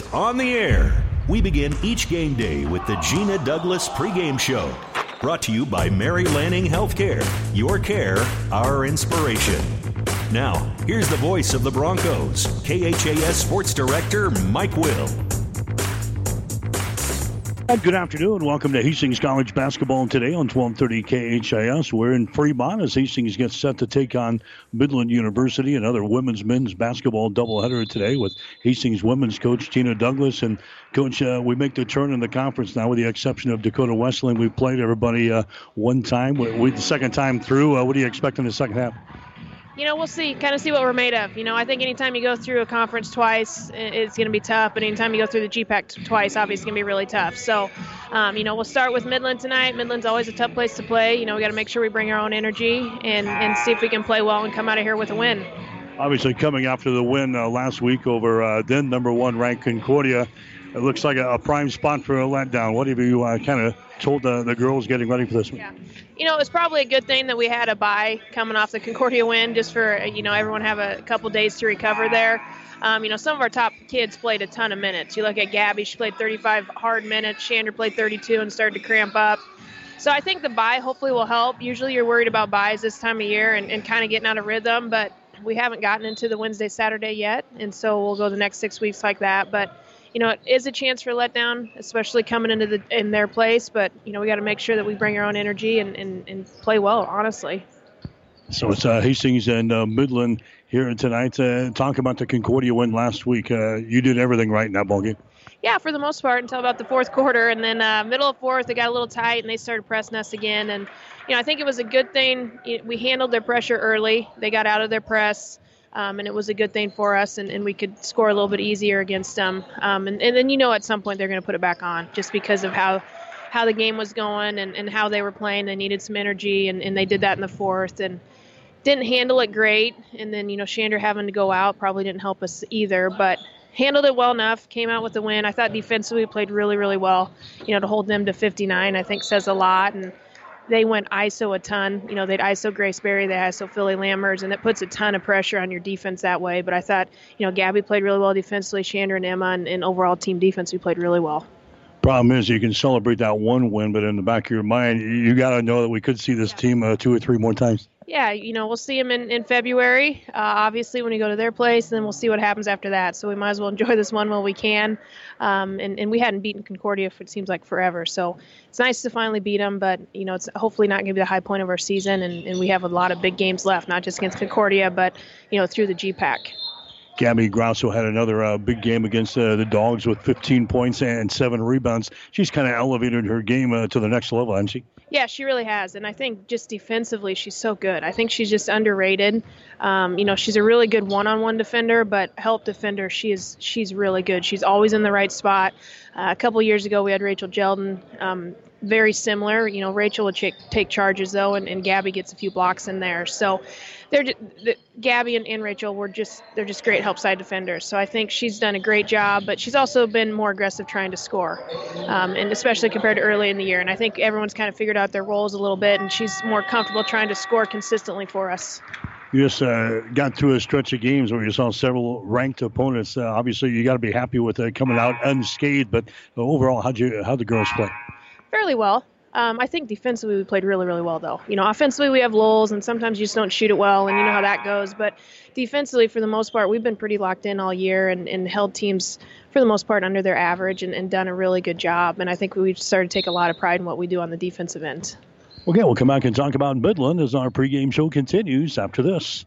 on the air. We begin each game day with the Gina Douglas pregame show. Brought to you by Mary Lanning Healthcare. Your care, our inspiration. Now, here's the voice of the Broncos, KHAS Sports Director Mike Will. Good afternoon. Welcome to Hastings College basketball today on 12:30 KHAS. We're in Fremont as Hastings gets set to take on Midland University, another women's men's basketball doubleheader today with Hastings women's coach Gina Douglas. And, coach, uh, we make the turn in the conference now with the exception of Dakota Wesleyan. We've played everybody uh, one time. We, we, the second time through, uh, what do you expect in the second half? You know, we'll see, kind of see what we're made of. You know, I think anytime you go through a conference twice, it's going to be tough. But anytime you go through the GPAC twice, obviously, it's going to be really tough. So, um, you know, we'll start with Midland tonight. Midland's always a tough place to play. You know, we got to make sure we bring our own energy and, and see if we can play well and come out of here with a win. Obviously, coming after the win uh, last week over uh, then number one ranked Concordia, it looks like a, a prime spot for a letdown. What have you uh, kind of told the, the girls getting ready for this one? Yeah. You know, it was probably a good thing that we had a bye coming off the Concordia win just for, you know, everyone have a couple days to recover there. Um, you know, some of our top kids played a ton of minutes. You look at Gabby, she played 35 hard minutes. Chandra played 32 and started to cramp up. So I think the bye hopefully will help. Usually you're worried about byes this time of year and, and kind of getting out of rhythm, but we haven't gotten into the Wednesday, Saturday yet. And so we'll go the next six weeks like that. But you know, it is a chance for letdown, especially coming into the in their place. But you know, we got to make sure that we bring our own energy and, and, and play well. Honestly. So it's uh, Hastings and uh, Midland here tonight. Uh, talk about the Concordia win last week. Uh, you did everything right in that ballgame. Yeah, for the most part, until about the fourth quarter, and then uh, middle of fourth, they got a little tight and they started pressing us again. And you know, I think it was a good thing. We handled their pressure early. They got out of their press um, and it was a good thing for us, and, and we could score a little bit easier against them. Um, and, and then you know at some point they're going to put it back on just because of how how the game was going and, and how they were playing. They needed some energy, and, and they did that in the fourth and didn't handle it great. And then you know Chandra having to go out probably didn't help us either, but handled it well enough. Came out with the win. I thought defensively played really really well. You know to hold them to 59 I think says a lot and they went ISO a ton. You know, they'd ISO Grace Berry, they ISO Philly Lammers, and it puts a ton of pressure on your defense that way. But I thought, you know, Gabby played really well defensively, Chandra and Emma, and, and overall team defense, we played really well. Problem is, you can celebrate that one win, but in the back of your mind, you got to know that we could see this team uh, two or three more times yeah, you know, we'll see them in, in February, uh, obviously, when we go to their place, and then we'll see what happens after that. So we might as well enjoy this one while we can. Um, and, and we hadn't beaten Concordia for it seems like forever. So it's nice to finally beat them, but, you know, it's hopefully not going to be the high point of our season. And, and we have a lot of big games left, not just against Concordia, but, you know, through the GPAC. Gabby Grosso had another uh, big game against uh, the Dogs with 15 points and seven rebounds. She's kind of elevated her game uh, to the next level, hasn't she? Yeah, she really has, and I think just defensively, she's so good. I think she's just underrated. Um, you know, she's a really good one-on-one defender, but help defender, she is she's really good. She's always in the right spot. Uh, a couple years ago, we had Rachel Jeldon. Um, very similar. You know, Rachel would ch- take charges though, and, and Gabby gets a few blocks in there. So they're the, Gabby and, and Rachel were just they're just great help side defenders. So I think she's done a great job, but she's also been more aggressive trying to score, um, and especially compared to early in the year. And I think everyone's kind of figured out their roles a little bit, and she's more comfortable trying to score consistently for us. You just uh, got through a stretch of games where you saw several ranked opponents. Uh, obviously, you got to be happy with it coming out unscathed. But overall, how'd you how the girls play? Fairly well. Um, I think defensively we played really, really well, though. You know, offensively we have lulls, and sometimes you just don't shoot it well, and you know how that goes. But defensively, for the most part, we've been pretty locked in all year and, and held teams, for the most part, under their average and, and done a really good job. And I think we've started to take a lot of pride in what we do on the defensive end. Okay, we'll come back and talk about Midland as our pregame show continues after this.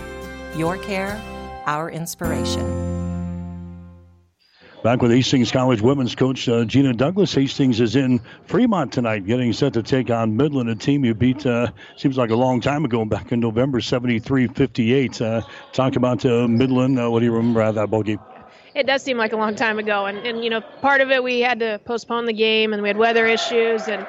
Your care, our inspiration. Back with Hastings College women's coach uh, Gina Douglas. Hastings is in Fremont tonight, getting set to take on Midland, a team you beat, uh, seems like a long time ago, back in November 73 58. Uh, talk about uh, Midland. Uh, what do you remember of that ball game? It does seem like a long time ago. And, and, you know, part of it we had to postpone the game and we had weather issues and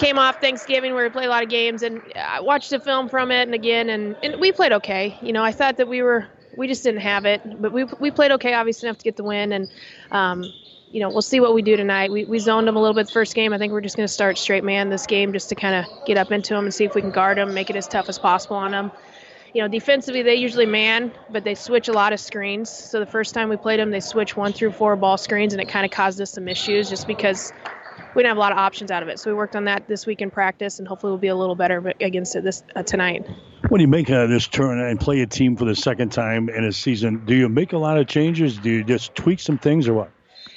came off Thanksgiving where we played a lot of games. And I watched a film from it and again, and, and we played okay. You know, I thought that we were we just didn't have it. But we we played okay, obviously enough to get the win, and um, you know we'll see what we do tonight. We we zoned them a little bit the first game. I think we're just going to start straight man this game just to kind of get up into them and see if we can guard them, make it as tough as possible on them. You know, defensively they usually man, but they switch a lot of screens. So the first time we played them, they switched one through four ball screens, and it kind of caused us some issues just because we didn't have a lot of options out of it. So we worked on that this week in practice, and hopefully we'll be a little better against it this uh, tonight. When you make uh, this turn and play a team for the second time in a season, do you make a lot of changes? Do you just tweak some things, or what?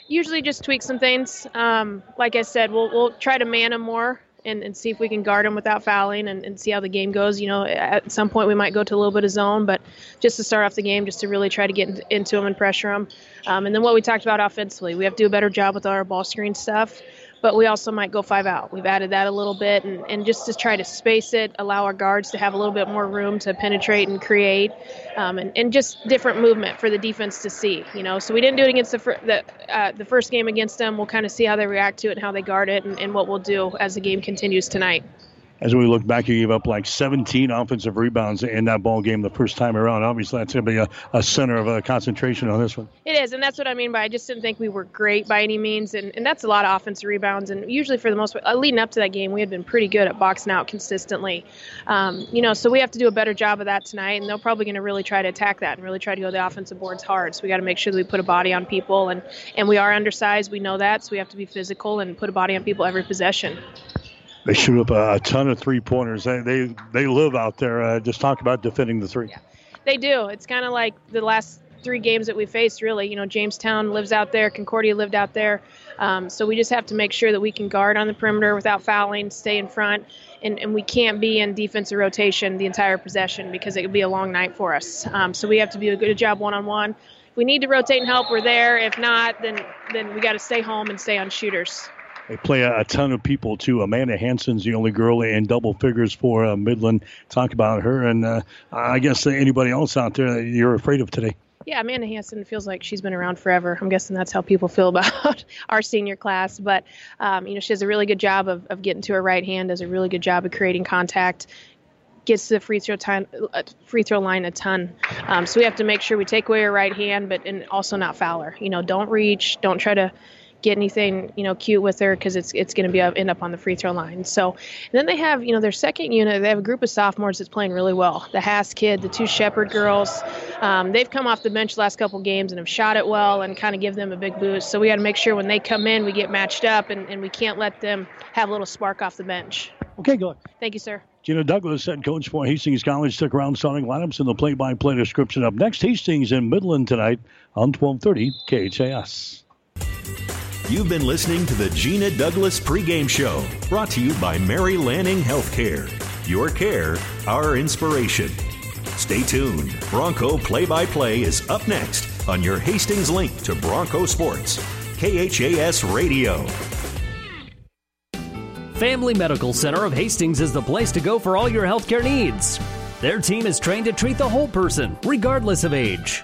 Usually, just tweak some things. Um, like I said, we'll we'll try to man them more. And, and see if we can guard them without fouling and, and see how the game goes. You know, at some point we might go to a little bit of zone, but just to start off the game, just to really try to get into them and pressure them. Um, and then what we talked about offensively, we have to do a better job with our ball screen stuff but we also might go five out. We've added that a little bit, and, and just to try to space it, allow our guards to have a little bit more room to penetrate and create, um, and, and just different movement for the defense to see. You know, so we didn't do it against the fir- the, uh, the first game against them. We'll kind of see how they react to it and how they guard it, and, and what we'll do as the game continues tonight as we look back, you gave up like 17 offensive rebounds in that ball game the first time around. Obviously, that's going to be a, a center of a concentration on this one. It is, and that's what I mean by I just didn't think we were great by any means, and, and that's a lot of offensive rebounds. And usually, for the most part, uh, leading up to that game, we had been pretty good at boxing out consistently. Um, you know, so we have to do a better job of that tonight, and they're probably going to really try to attack that and really try to go the offensive boards hard. So we got to make sure that we put a body on people, and and we are undersized. We know that, so we have to be physical and put a body on people every possession they shoot up a, a ton of three pointers. They, they they live out there. Uh, just talk about defending the three. Yeah. They do. It's kind of like the last three games that we faced. Really, you know, Jamestown lives out there. Concordia lived out there. Um, so we just have to make sure that we can guard on the perimeter without fouling, stay in front, and, and we can't be in defensive rotation the entire possession because it could be a long night for us. Um, so we have to do a good job one on one. If we need to rotate and help, we're there. If not, then then we got to stay home and stay on shooters. They play a, a, ton of people too. Amanda Hansen's the only girl in double figures for uh, Midland. Talk about her, and uh, I guess anybody else out there that you're afraid of today. Yeah, Amanda Hansen feels like she's been around forever. I'm guessing that's how people feel about our senior class. But um, you know, she does a really good job of, of getting to her right hand. Does a really good job of creating contact. Gets to the free throw time, uh, free throw line a ton. Um, so we have to make sure we take away her right hand, but and also not foul her. You know, don't reach, don't try to get anything you know cute with her because it's it's going to be a, end up on the free throw line. So then they have you know their second unit. They have a group of sophomores that's playing really well. The Haas kid, the two Shepherd girls, um, they've come off the bench the last couple games and have shot it well and kind of give them a big boost. So we got to make sure when they come in we get matched up and, and we can't let them have a little spark off the bench. Okay, good. Thank you, sir. Gina Douglas, head coach for Hastings College. Stick around, starting lineups in the play-by-play description up next. Hastings in Midland tonight on 1230 KHAS. You've been listening to the Gina Douglas pregame show, brought to you by Mary Lanning Healthcare. Your care, our inspiration. Stay tuned. Bronco Play by Play is up next on your Hastings link to Bronco Sports, KHAS Radio. Family Medical Center of Hastings is the place to go for all your healthcare needs. Their team is trained to treat the whole person, regardless of age.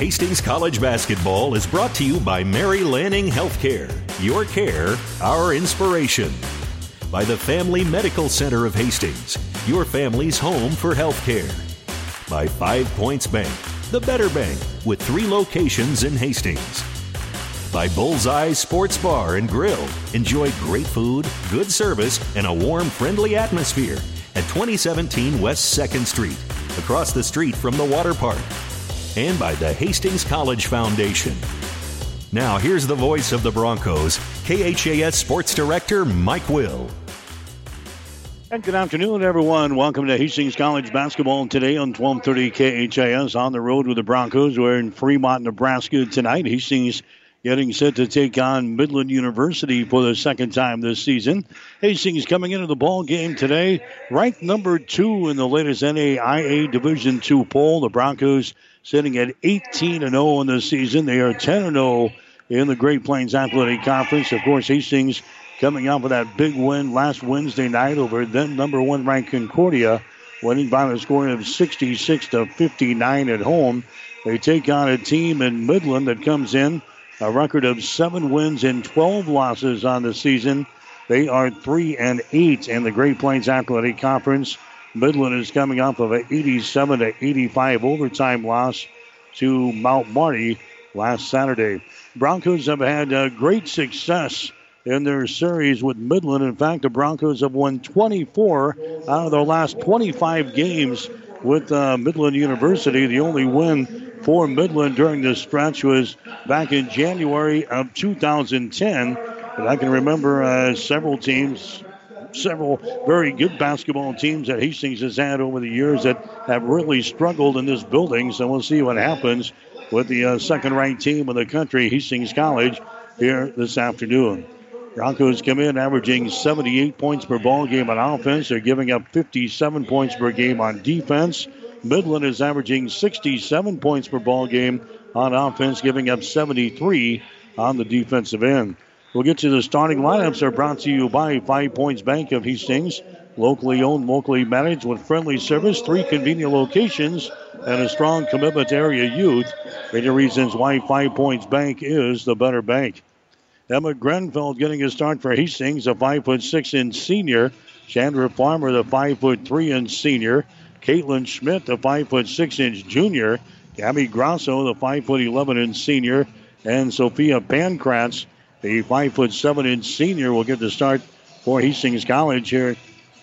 Hastings College basketball is brought to you by Mary Lanning Healthcare. Your care, our inspiration. By the Family Medical Center of Hastings, your family's home for healthcare. By Five Points Bank, the better bank, with three locations in Hastings. By Bullseye Sports Bar and Grill. Enjoy great food, good service, and a warm, friendly atmosphere at 2017 West 2nd Street, across the street from the water park and by the Hastings College Foundation. Now, here's the voice of the Broncos, KHAS Sports Director Mike Will. And good afternoon, everyone. Welcome to Hastings College basketball today on 1230 KHAS on the road with the Broncos. We're in Fremont, Nebraska tonight. Hastings getting set to take on Midland University for the second time this season. Hastings coming into the ball game today, ranked number two in the latest NAIA Division II poll. The Broncos sitting at 18 and 0 in the season. They are 10 and 0 in the Great Plains Athletic Conference. Of course, Hastings coming off of that big win last Wednesday night over then number one ranked Concordia, winning by a score of 66 to 59 at home. They take on a team in Midland that comes in a record of seven wins and 12 losses on the season. They are three and eight in the Great Plains Athletic Conference. Midland is coming off of an 87 to 85 overtime loss to Mount Marty last Saturday. Broncos have had uh, great success in their series with Midland. In fact, the Broncos have won 24 out of their last 25 games with uh, Midland University. The only win for Midland during this stretch was back in January of 2010. But I can remember uh, several teams several very good basketball teams that Hastings has had over the years that have really struggled in this building. So we'll see what happens with the uh, second ranked team in the country, Hastings College, here this afternoon. Broncos come in averaging 78 points per ball game on offense. They're giving up 57 points per game on defense. Midland is averaging 67 points per ball game on offense, giving up 73 on the defensive end. We'll get to the starting lineups. Are brought to you by Five Points Bank of Hastings, locally owned, locally managed, with friendly service, three convenient locations, and a strong commitment to area youth. Many reasons why Five Points Bank is the better bank. Emma Grenfeld getting a start for Hastings, a five foot six inch senior. Chandra Farmer, the five foot three inch senior. Caitlin Schmidt, the five foot six inch junior. Gabby Grosso, the five foot eleven inch senior, and Sophia Pankratz, the five foot seven inch senior will get the start for Hastings College here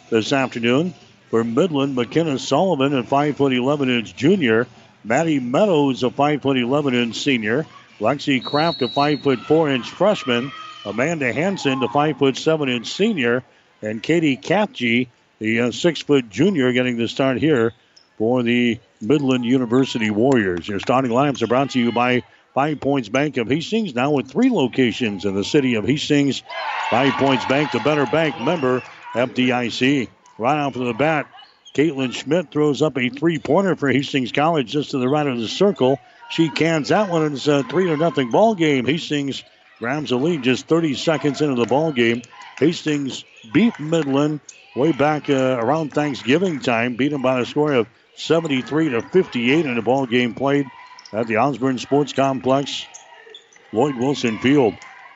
this afternoon. For Midland, McKenna Sullivan, a five foot eleven inch junior. Maddie Meadows, a five foot eleven inch senior. Lexi Kraft, a five foot four inch freshman. Amanda Hanson, the five foot seven inch senior, and Katie Katji, the uh, six foot junior, getting the start here for the Midland University Warriors. Your starting lineups are brought to you by Five Points Bank of Hastings, now with three locations in the city of Hastings. Five Points Bank, the better bank member, FDIC. Right off of the bat, Caitlin Schmidt throws up a three pointer for Hastings College just to the right of the circle. She cans that one, and it's a three to nothing ball game. Hastings grabs the lead just 30 seconds into the ball game. Hastings beat Midland way back uh, around Thanksgiving time, beat them by a score of 73 to 58 in the ball game played at the Osborne Sports Complex, Lloyd Wilson Field.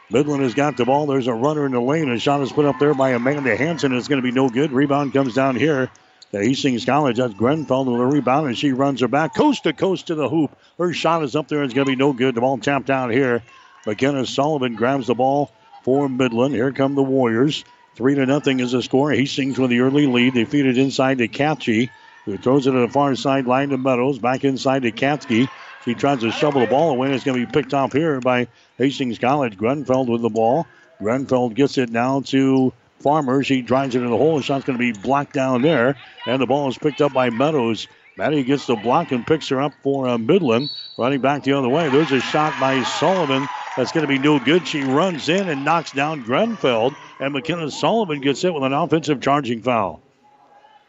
Midland has got the ball. There's a runner in the lane. A shot is put up there by Amanda Hanson. It's going to be no good. Rebound comes down here to Hastings College. That's Grenfell with a rebound, and she runs her back coast to coast to the hoop. Her shot is up there. It's going to be no good. The ball tapped out here. McKenna Sullivan grabs the ball for Midland. Here come the Warriors. Three to nothing is the score. Hastings with the early lead. They feed it inside to Katchi, who throws it to the far sideline to Meadows. Back inside to Katsky. She tries to shovel the ball away. It's going to be picked off here by Hastings College. Grenfeld with the ball. Grenfeld gets it now to Farmer. She drives it in the hole. The shot's going to be blocked down there. And the ball is picked up by Meadows. Maddie gets the block and picks her up for uh, Midland. Running back the other way. There's a shot by Sullivan. That's going to be no good. She runs in and knocks down Grenfeld. And McKenna Sullivan gets it with an offensive charging foul.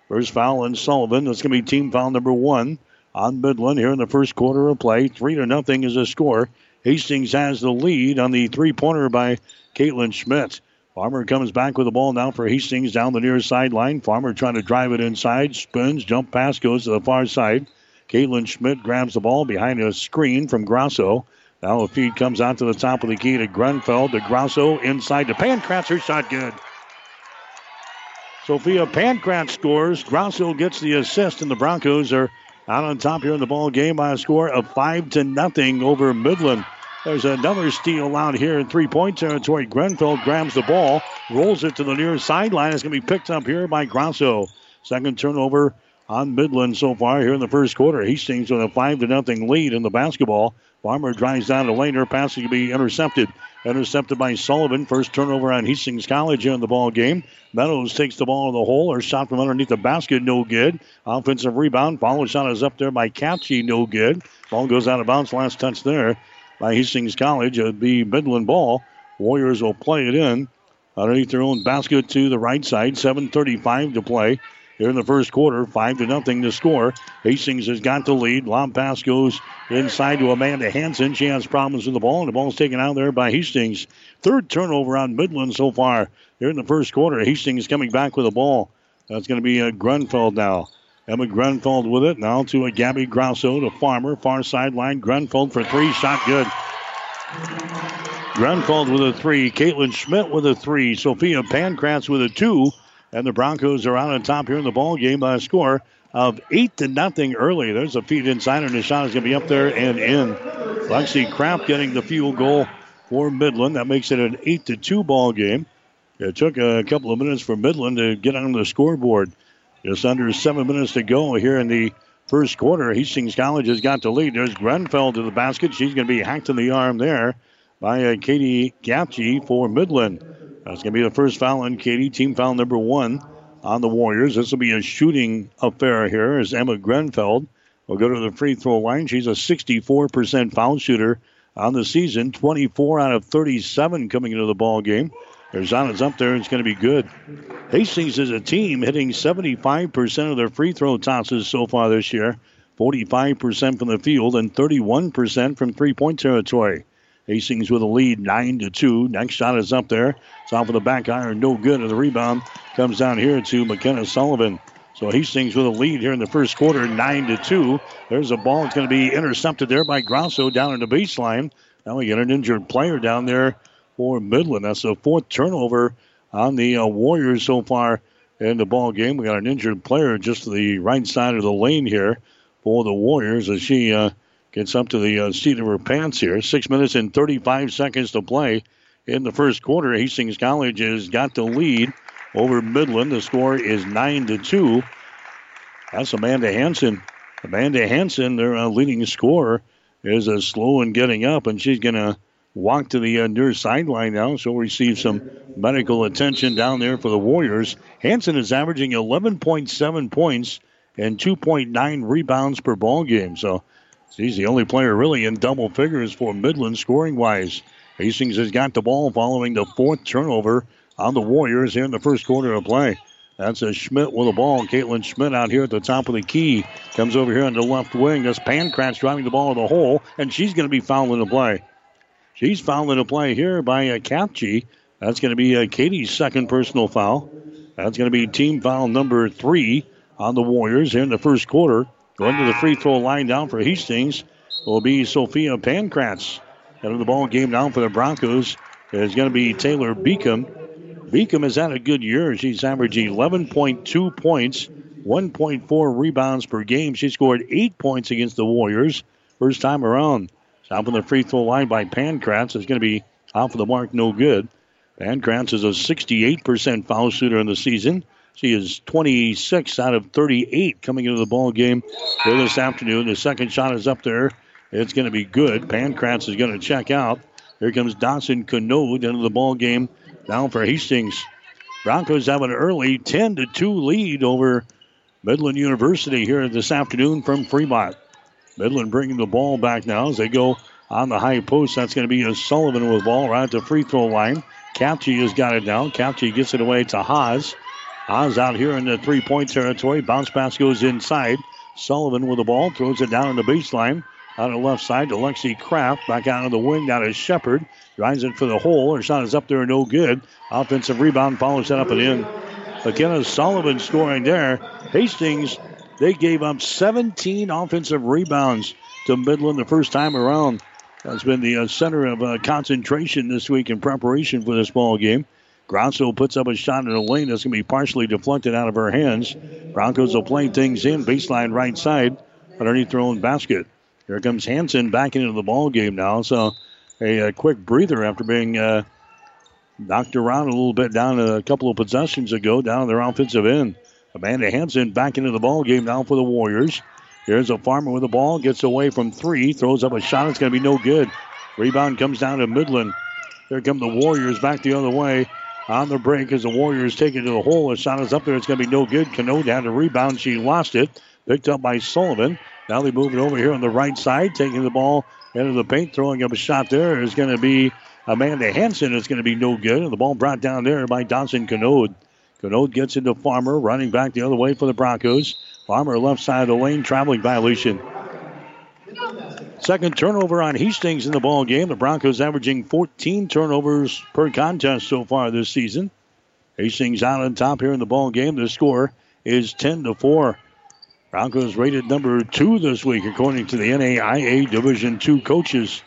First foul on Sullivan. That's going to be team foul number one on Midland here in the first quarter of play. Three to nothing is the score. Hastings has the lead on the three pointer by Caitlin Schmidt. Farmer comes back with the ball now for Hastings down the near sideline. Farmer trying to drive it inside, spins, jump pass, goes to the far side. Caitlin Schmidt grabs the ball behind a screen from Grosso. Now the feed comes out to the top of the key to Grunfeld. To Grosso inside to Pankratz. Her shot good. Sophia Pankratz scores. Grosso gets the assist, and the Broncos are out on top here in the ball game by a score of five to nothing over Midland. There's another steal out here in three-point territory. Grenfell grabs the ball, rolls it to the near sideline. It's going to be picked up here by Grosso. Second turnover on Midland so far here in the first quarter. Hastings with a five to nothing lead in the basketball. Farmer drives down the lane. Her pass to be intercepted. Intercepted by Sullivan. First turnover on Hastings College here in the ball game. Meadows takes the ball in the hole. Her shot from underneath the basket, no good. Offensive rebound. Follow shot is up there by Catchy, no good. Ball goes out of bounds. Last touch there by Hastings College. It'll be Midland ball. Warriors will play it in underneath their own basket to the right side. 7.35 to play here in the first quarter. Five to nothing to score. Hastings has got the lead. Long pass goes inside to Amanda Hanson. She has problems with the ball, and the ball's taken out there by Hastings. Third turnover on Midland so far here in the first quarter. Hastings coming back with the ball. That's going to be a Grunfeld now. Emma Grunfeld with it. Now to a Gabby Grosso to Farmer. Far sideline. Grunfeld for three. Shot good. Grunfeld with a three. Caitlin Schmidt with a three. Sophia Pankratz with a two. And the Broncos are out on top here in the ball game by a score of eight to nothing early. There's a feed inside, and the shot is going to be up there and in. Lexi Kraft getting the field goal for Midland. That makes it an eight to two ball game. It took a couple of minutes for Midland to get on the scoreboard. Just under seven minutes to go here in the first quarter. Hastings College has got the lead. There's Grenfell to the basket. She's going to be hacked in the arm there by uh, Katie Gapchi for Midland. That's going to be the first foul on Katie. Team foul number one on the Warriors. This will be a shooting affair here as Emma Grenfeld will go to the free throw line. She's a 64% foul shooter on the season, 24 out of 37 coming into the ball game. Arizona's up there. It's going to be good. Hastings is a team hitting 75% of their free throw tosses so far this year, 45% from the field, and 31% from three point territory. Hastings with a lead, nine to two. Next shot is up there. It's off of the back iron, no good. And the rebound comes down here to McKenna Sullivan. So Hastings with a lead here in the first quarter, nine to two. There's a ball. It's going to be intercepted there by Grosso down in the baseline. Now we get an injured player down there for Midland. That's the fourth turnover on the uh, Warriors so far in the ball game. We got an injured player just to the right side of the lane here for the Warriors as she uh, Gets up to the uh, seat of her pants here. Six minutes and 35 seconds to play in the first quarter. Hastings College has got the lead over Midland. The score is 9 to 2. That's Amanda Hanson. Amanda Hanson, their uh, leading scorer, is uh, slow in getting up, and she's going to walk to the uh, near sideline now. She'll receive some medical attention down there for the Warriors. Hanson is averaging 11.7 points and 2.9 rebounds per ball game. So He's the only player really in double figures for Midland scoring wise. Hastings has got the ball following the fourth turnover on the Warriors here in the first quarter of play. That's a Schmidt with the ball. Caitlin Schmidt out here at the top of the key. Comes over here on the left wing. That's Pankratz driving the ball in the hole, and she's going to be fouling the play. She's fouling the play here by uh, Capchi. That's going to be uh, Katie's second personal foul. That's going to be team foul number three on the Warriors here in the first quarter. Going to the free throw line down for Hastings will be Sophia Pankratz. Of the ball game down for the Broncos is going to be Taylor Beacom. Beacom has had a good year. She's averaging 11.2 points, 1.4 rebounds per game. She scored eight points against the Warriors first time around. Down from the free throw line by Pankratz is going to be off of the mark, no good. Pankratz is a 68% foul shooter in the season. She is 26 out of 38 coming into the ball game here this afternoon. The second shot is up there. It's going to be good. Pankratz is going to check out. Here comes Dawson Canode into the ball game now for Hastings. Broncos have an early 10 to 2 lead over Midland University here this afternoon from Fremont. Midland bringing the ball back now as they go on the high post. That's going to be a Sullivan with ball right at the free throw line. Capchi has got it down. Capchi gets it away to Haas. Oz out here in the three point territory. Bounce pass goes inside. Sullivan with the ball throws it down on the baseline. On the left side to Lexi Kraft. Back out of the wing. Down to Shepard. Drives it for the hole. Her shot is up there, no good. Offensive rebound follows that up and in. McKenna Sullivan scoring there. Hastings They gave up 17 offensive rebounds to Midland the first time around. That's been the uh, center of uh, concentration this week in preparation for this ball game. Grosso puts up a shot in the lane that's going to be partially deflected out of her hands. Broncos will play things in baseline right side underneath their own basket. Here comes Hanson back into the ball game now. So a, a quick breather after being uh, knocked around a little bit down a couple of possessions ago down their offensive end. Amanda Hanson back into the ball game now for the Warriors. Here's a farmer with the ball, gets away from three, throws up a shot. It's going to be no good. Rebound comes down to Midland. Here come the Warriors back the other way. On the break as the Warriors take it to the hole. A shot is up there. It's going to be no good. Cano down to rebound. She lost it. Picked up by Sullivan. Now they move it over here on the right side, taking the ball into the paint, throwing up a shot there is going to be Amanda Hanson. It's going to be no good. And the ball brought down there by Dawson Canode. Canode gets into Farmer, running back the other way for the Broncos. Farmer left side of the lane, traveling violation. Second turnover on Hastings in the ball game. The Broncos averaging 14 turnovers per contest so far this season. Hastings out on top here in the ball game. The score is 10 to 4. Broncos rated number two this week, according to the NAIA Division Two coaches.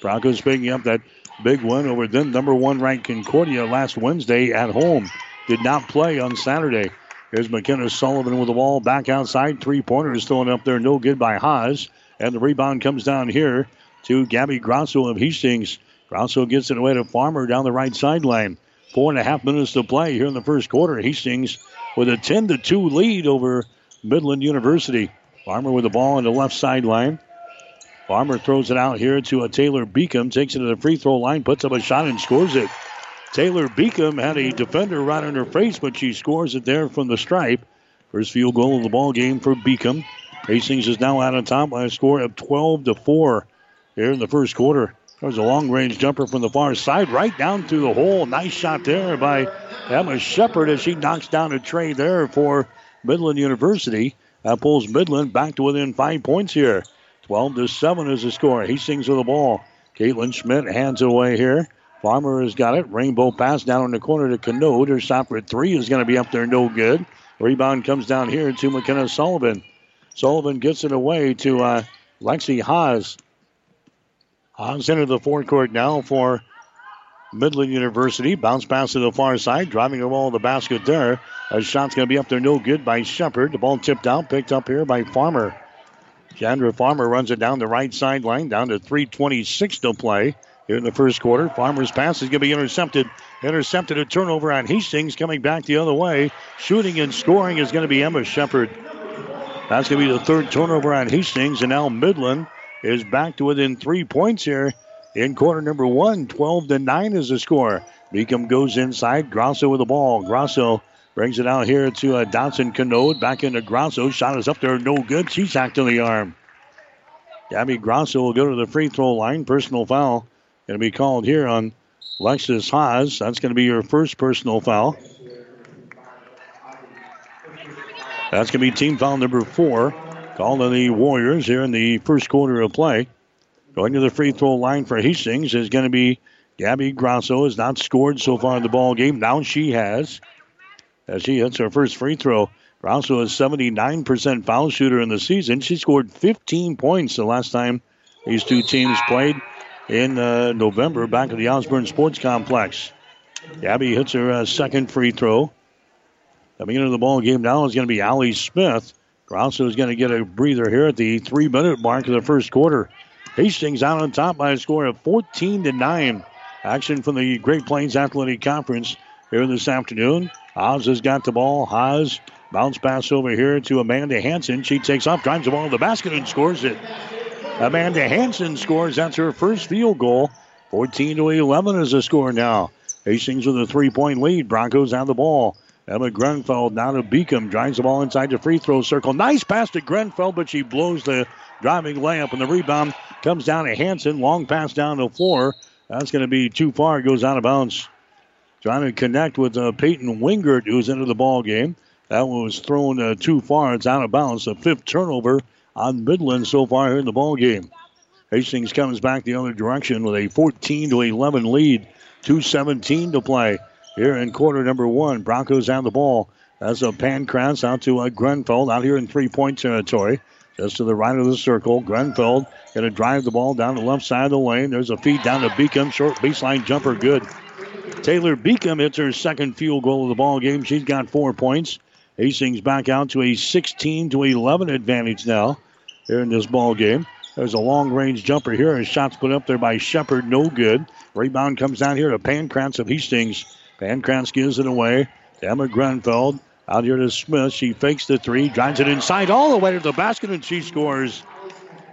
Broncos picking up that big win over them number one ranked Concordia last Wednesday at home. Did not play on Saturday. Here's McKenna Sullivan with the ball back outside. Three pointers thrown up there, no good by Haas. And the rebound comes down here to Gabby Grosso of Hastings. Grosso gets it away to Farmer down the right sideline. Four and a half minutes to play here in the first quarter. Hastings with a 10 to 2 lead over Midland University. Farmer with the ball on the left sideline. Farmer throws it out here to a Taylor Beacom, takes it to the free throw line, puts up a shot and scores it. Taylor Beacom had a defender right on her face, but she scores it there from the stripe. First field goal of the ball game for Beacom. Hastings is now out on top by a score of 12 to 4 here in the first quarter. There's a long range jumper from the far side, right down through the hole. Nice shot there by Emma Shepard as she knocks down a tray there for Midland University. That pulls Midland back to within five points here. 12 to 7 is the score. Hastings with the ball. Caitlin Schmidt hands it away here. Farmer has got it. Rainbow pass down in the corner to Canode. Her shot for three is going to be up there, no good. Rebound comes down here to McKenna Sullivan. Sullivan gets it away to uh, Lexi Haas. Haas into the forecourt now for Midland University. Bounce pass to the far side, driving the ball to the basket there. A shot's going to be up there, no good by Shepard. The ball tipped out, picked up here by Farmer. Chandra Farmer runs it down the right sideline, down to 3.26 to play here in the first quarter. Farmer's pass is going to be intercepted. Intercepted a turnover on Hastings coming back the other way. Shooting and scoring is going to be Emma Shepard. That's going to be the third turnover on Hastings, and now Midland is back to within three points here in quarter number one. 12 to 9 is the score. Beacom goes inside. Grosso with the ball. Grosso brings it out here to uh, Dawson Canode. Back into Grosso. Shot is up there. No good. She's hacked in the arm. Gabby Grosso will go to the free throw line. Personal foul going to be called here on Lexus Haas. That's going to be your first personal foul. That's going to be team foul number four. Called on the Warriors here in the first quarter of play. Going to the free throw line for Hastings is going to be Gabby Grosso. Has not scored so far in the ball game. Now she has. As she hits her first free throw. Grosso is 79% foul shooter in the season. She scored 15 points the last time these two teams played in uh, November back at the Osborne Sports Complex. Gabby hits her uh, second free throw. Coming into the ball game now is going to be Allie Smith. Grosso is going to get a breather here at the three minute mark of the first quarter. Hastings out on top by a score of 14 to 9. Action from the Great Plains Athletic Conference here this afternoon. Haas has got the ball. Haas bounce pass over here to Amanda Hanson. She takes off, drives the ball to the basket, and scores it. Amanda Hanson scores. That's her first field goal. 14 to 11 is the score now. Hastings with a three point lead. Broncos have the ball. Emma Grenfell down to Beacom. Drives the ball inside the free throw circle. Nice pass to Grenfell, but she blows the driving layup, and the rebound comes down to Hanson. Long pass down the floor. That's going to be too far. Goes out of bounds. Trying to connect with uh, Peyton Wingert, who's into the ball game. That was thrown uh, too far. It's out of bounds. The fifth turnover on Midland so far here in the ball game. Hastings comes back the other direction with a 14 to 11 lead. 2:17 to play here in quarter number one. Broncos have the ball. That's a Pancratz out to uh, Grenfell out here in three point territory. Just to the right of the circle. Grenfell going to drive the ball down the left side of the lane. There's a feed down to Beacom. Short baseline jumper, good. Taylor Beacom hits her second field goal of the ball game. She's got four points. Hastings back out to a 16 to 11 advantage now here in this ball game. There's a long range jumper here. A shot's put up there by Shepard, no good. Rebound comes down here to Pancratz of Hastings. Pancratz gives it away Emma Grenfell. Out here to Smith. She fakes the three, drives it inside all the way to the basket, and she scores.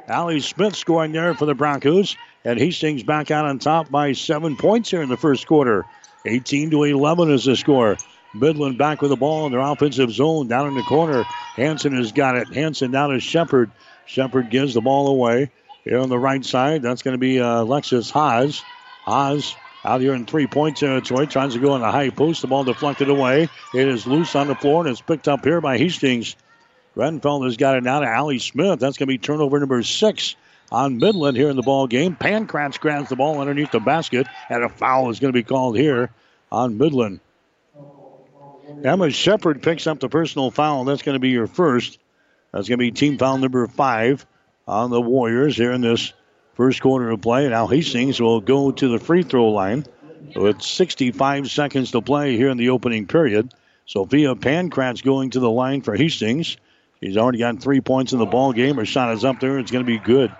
Allie Smith scoring there for the Broncos. And Hastings back out on top by seven points here in the first quarter. 18 to 11 is the score. Midland back with the ball in their offensive zone down in the corner. Hanson has got it. Hanson down to Shepard. Shepard gives the ball away. Here on the right side, that's going to be uh, Alexis Haas. Haas out here in three point territory, tries to go on the high post. The ball deflected away. It is loose on the floor and it's picked up here by Hastings. Renfeld has got it now to Allie Smith. That's going to be turnover number six on Midland here in the ball game. Pancratz grabs the ball underneath the basket, and a foul is going to be called here on Midland. Emma Shepard picks up the personal foul. That's going to be your first. That's going to be team foul number five on the Warriors here in this first quarter of play. Now Hastings will go to the free throw line with 65 seconds to play here in the opening period. Sophia Pancratz going to the line for Hastings. She's already gotten three points in the ball game. Her shot is up there. It's going to be good.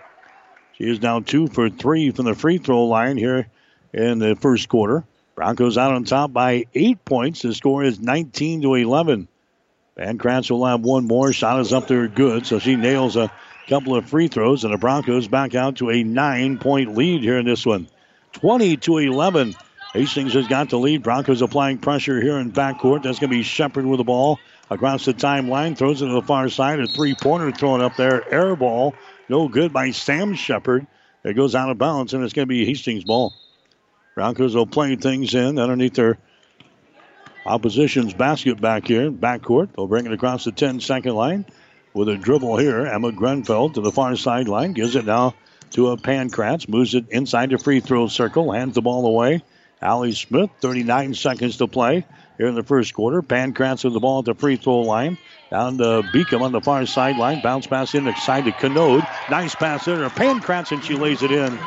She is now two for three from the free throw line here in the first quarter. Broncos out on top by eight points. The score is 19 to 11. Pancratz will have one more. Shot is up there good, so she nails a couple of free throws, and the Broncos back out to a nine point lead here in this one. 20 to 11. Hastings has got the lead. Broncos applying pressure here in backcourt. That's going to be Shepard with the ball across the timeline. Throws it to the far side. A three pointer thrown up there. Air ball. No good by Sam Shepard. It goes out of bounds, and it's going to be Hastings' ball. Broncos will play things in underneath their opposition's basket back here, backcourt. They'll bring it across the 10 second line with a dribble here. Emma Grenfell to the far sideline. Gives it now to a Pancratz. Moves it inside the free throw circle. Hands the ball away. Allie Smith, 39 seconds to play here in the first quarter. Pancratz with the ball at the free throw line. Down to Beacom on the far sideline. Bounce pass in the side to Canode. Nice pass there to and she lays it in.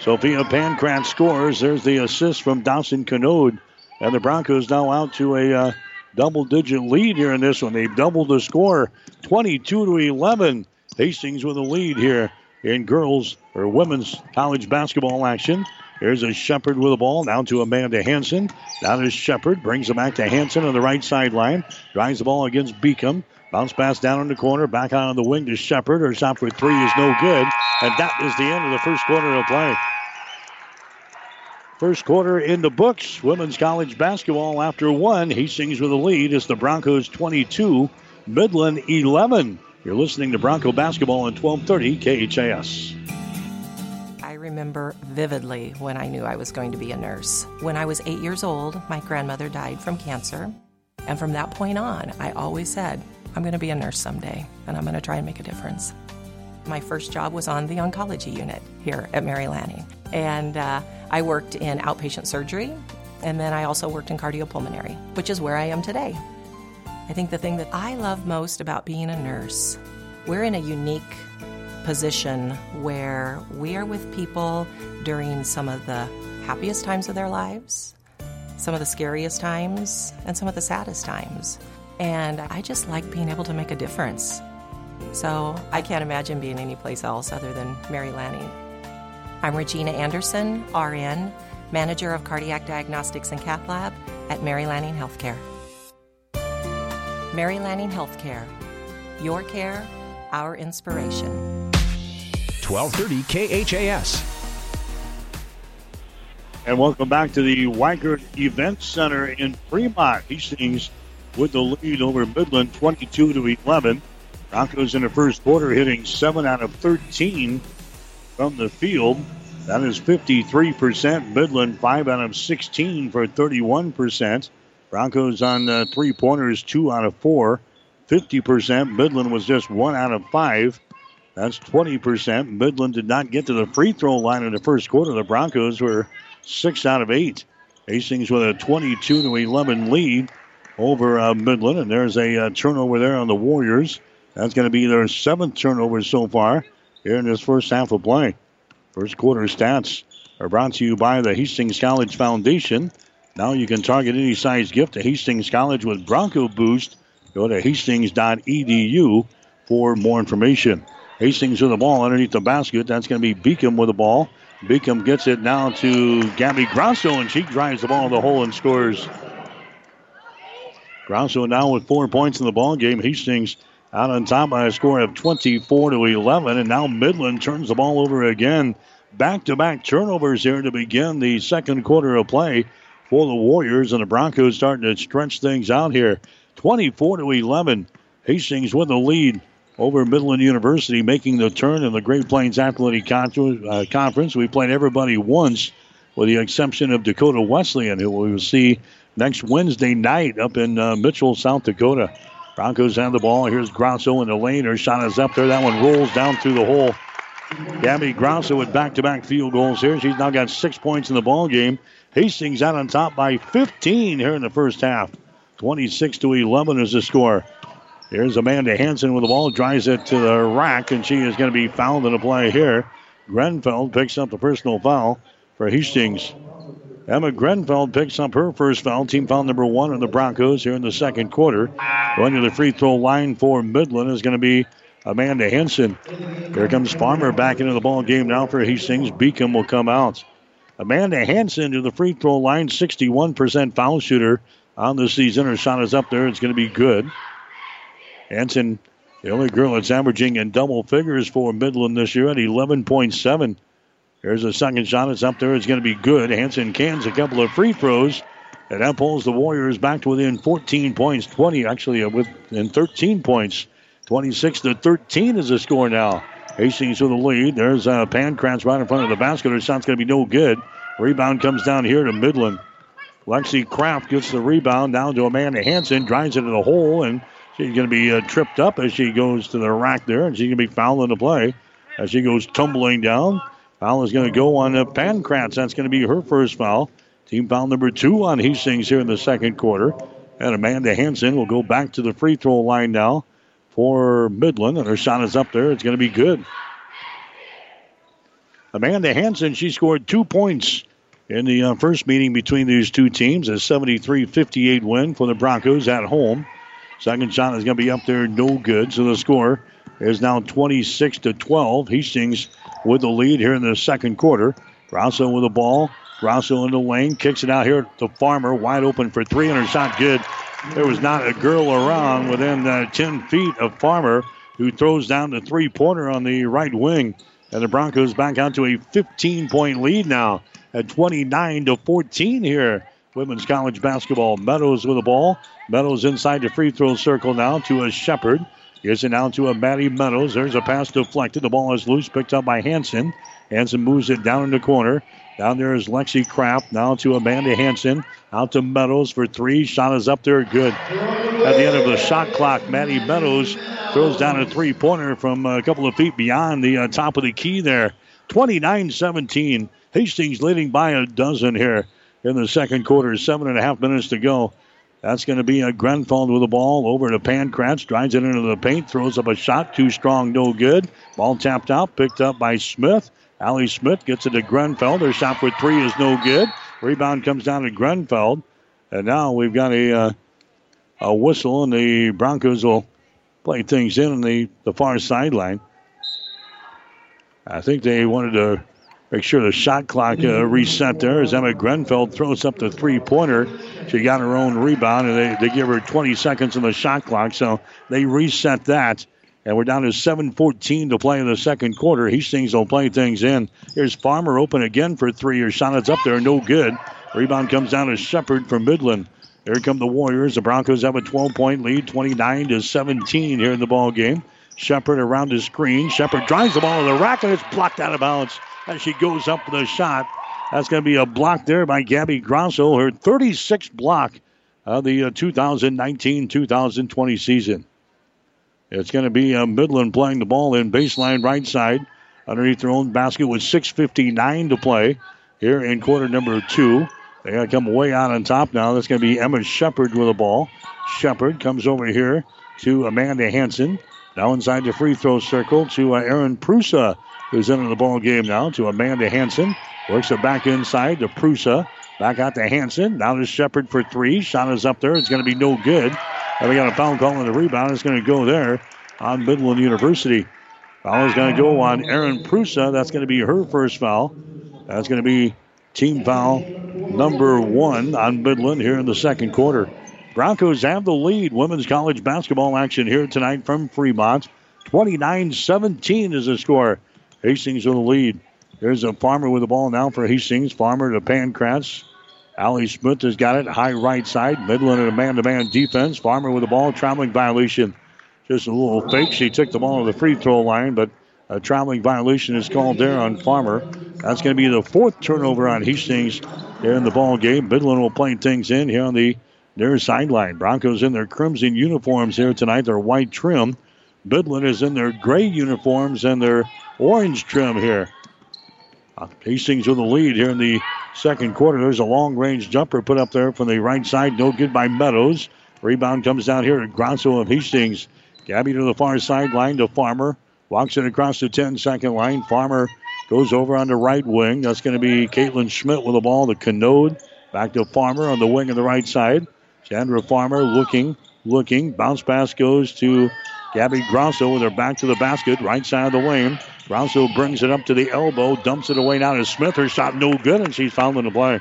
Sophia Pancratz scores. There's the assist from Dawson Canode. And the Broncos now out to a uh, double digit lead here in this one. They've doubled the score 22 to 11. Hastings with a lead here in girls or women's college basketball action. Here's a Shepard with the ball down to Amanda Hanson. Down to Shepard. Brings it back to Hanson on the right sideline. Drives the ball against Beacom. Bounce pass down in the corner. Back out on the wing to Shepard. Her shot for three is no good. And that is the end of the first quarter of play. First quarter in the books. Women's college basketball after one. Hastings with the lead. is the Broncos 22, Midland 11. You're listening to Bronco basketball on 1230 KHAS. I remember vividly when I knew I was going to be a nurse. When I was eight years old, my grandmother died from cancer. And from that point on, I always said, I'm going to be a nurse someday, and I'm going to try and make a difference. My first job was on the oncology unit here at Mary Lanning. And uh, I worked in outpatient surgery, and then I also worked in cardiopulmonary, which is where I am today. I think the thing that I love most about being a nurse, we're in a unique position where we are with people during some of the happiest times of their lives, some of the scariest times, and some of the saddest times. And I just like being able to make a difference. So I can't imagine being anyplace else other than Mary Lanning. I'm Regina Anderson, RN, Manager of Cardiac Diagnostics and Cath Lab at Mary Lanning Healthcare. Mary Lanning Healthcare. Your care, our inspiration. 1230 KHAS. And welcome back to the Wikert Event Center in Fremont. Hastings with the lead over Midland 22 to 11. Broncos in the first quarter hitting 7 out of 13 from the field. That is 53%. Midland 5 out of 16 for 31%. Broncos on uh, three pointers, 2 out of 4. 50%. Midland was just 1 out of 5. That's 20%. Midland did not get to the free throw line in the first quarter. The Broncos were 6 out of 8. Hastings with a 22 to 11 lead over uh, Midland. And there's a uh, turnover there on the Warriors. That's going to be their seventh turnover so far here in this first half of play. First quarter stats are brought to you by the Hastings College Foundation. Now you can target any size gift to Hastings College with Bronco Boost. Go to hastings.edu for more information. Hastings with the ball underneath the basket. That's going to be Beacom with the ball. Beacom gets it now to Gabby Grosso, and she drives the ball in the hole and scores. Grosso now with four points in the ball game. Hastings out on top by a score of 24 to 11, and now Midland turns the ball over again. Back-to-back turnovers here to begin the second quarter of play for the Warriors, and the Broncos starting to stretch things out here. 24 to 11. Hastings with the lead over Midland University, making the turn in the Great Plains Athletic uh, Conference. We played everybody once, with the exception of Dakota Wesleyan, who we will see next Wednesday night up in uh, Mitchell, South Dakota. Broncos have the ball. Here's Grosso in the lane. Her shot is up there. That one rolls down through the hole. Gabby Grosso with back-to-back field goals here. She's now got six points in the ball game. Hastings out on top by 15 here in the first half. 26 to 11 is the score. Here's Amanda Hanson with the ball, drives it to the rack, and she is going to be fouled in the play here. Grenfeld picks up the personal foul for Hastings. Emma Grenfeld picks up her first foul, team foul number one on the Broncos here in the second quarter. Going to the free throw line for Midland is going to be Amanda Hanson. Here comes Farmer back into the ball game now for Hastings. Beacom will come out. Amanda Hanson to the free throw line, 61% foul shooter on the season. Her shot is up there. It's going to be good. Hanson, the only girl that's averaging in double figures for Midland this year at 11.7. Here's a second shot. It's up there. It's going to be good. Hanson cans a couple of free throws. And that pulls the Warriors back to within 14 points. 20, actually, uh, within 13 points. 26 to 13 is the score now. Hastings with the lead. There's uh, Pankratz right in front of the basket. Her shot's going to be no good. Rebound comes down here to Midland. Lexi Kraft gets the rebound down to Amanda Hanson, drives it in the hole, and She's going to be uh, tripped up as she goes to the rack there, and she's going to be fouled in the play as she goes tumbling down. Foul is going to go on uh, Pankratz. That's going to be her first foul. Team foul number two on Hastings here in the second quarter. And Amanda Hanson will go back to the free throw line now for Midland, and her shot is up there. It's going to be good. Amanda Hanson, she scored two points in the uh, first meeting between these two teams, a 73 58 win for the Broncos at home. Second shot is going to be up there, no good. So the score is now 26 to 12. Hastings with the lead here in the second quarter. Grosso with the ball. Grosso in the lane, kicks it out here to Farmer, wide open for three, and her shot good. There was not a girl around within uh, 10 feet of Farmer, who throws down the three pointer on the right wing. And the Broncos back out to a 15 point lead now at 29 to 14 here women's college basketball. Meadows with the ball. Meadows inside the free throw circle now to a Shepard. Gives it now to a Maddie Meadows. There's a pass deflected. The ball is loose, picked up by Hanson. Hanson moves it down in the corner. Down there is Lexi Kraft. Now to Amanda Hanson. Out to Meadows for three. Shot is up there. Good. At the end of the shot clock, Maddie Meadows throws down a three pointer from a couple of feet beyond the uh, top of the key there. 29 17. Hastings leading by a dozen here in the second quarter. Seven and a half minutes to go. That's going to be a Grenfell with the ball over to Pankratz. Drives it into the paint. Throws up a shot. Too strong. No good. Ball tapped out. Picked up by Smith. Allie Smith gets it to Grenfell. Their shot for three is no good. Rebound comes down to Grenfell. And now we've got a uh, a whistle, and the Broncos will play things in on the, the far sideline. I think they wanted to Make sure the shot clock uh, reset there as Emma Grenfeld throws up the three pointer. She got her own rebound, and they, they give her 20 seconds on the shot clock, so they reset that. And we're down to 7.14 to play in the second quarter. Hastings will play things in. Here's Farmer open again for three. Her shot is up there, no good. Rebound comes down to Shepard from Midland. Here come the Warriors. The Broncos have a 12 point lead, 29 to 17 here in the ball game. Shepard around the screen. Shepard drives the ball to the rack, and it's blocked out of bounds as she goes up with a shot. That's going to be a block there by Gabby Grosso, her 36th block of the 2019 uh, 2020 season. It's going to be uh, Midland playing the ball in baseline right side underneath their own basket with 6.59 to play here in quarter number two. They got to come way out on top now. That's going to be Emma Shepard with the ball. Shepard comes over here to Amanda Hanson. Now inside the free throw circle to uh, Aaron Prusa, who's into the ball game now to Amanda Hanson. Works it back inside to Prusa. Back out to Hanson. Now to Shepard for three. Shot is up there. It's going to be no good. And we got a foul call on the rebound. It's going to go there on Midland University. Foul is going to go on Aaron Prusa. That's going to be her first foul. That's going to be team foul number one on Midland here in the second quarter. Broncos have the lead. Women's college basketball action here tonight from Fremont. 29 17 is the score. Hastings with the lead. There's a Farmer with the ball now for Hastings. Farmer to Pankratz. Allie Smith has got it. High right side. Midland in a man to man defense. Farmer with the ball. Traveling violation. Just a little fake. She took the ball to the free throw line, but a traveling violation is called there on Farmer. That's going to be the fourth turnover on Hastings here in the ball game. Midland will play things in here on the near sideline. Broncos in their crimson uniforms here tonight. Their white trim. Midland is in their gray uniforms and their orange trim here. Hastings with the lead here in the second quarter. There's a long range jumper put up there from the right side. No good by Meadows. Rebound comes down here to Grosso of Hastings. Gabby to the far sideline to Farmer. Walks it across the 10 second line. Farmer goes over on the right wing. That's going to be Caitlin Schmidt with the ball. The Canode back to Farmer on the wing on the right side. Chandra Farmer looking, looking. Bounce pass goes to Gabby Grosso with her back to the basket, right side of the lane. Grosso brings it up to the elbow, dumps it away now to Smith. Her shot no good, and she's fouled in the play.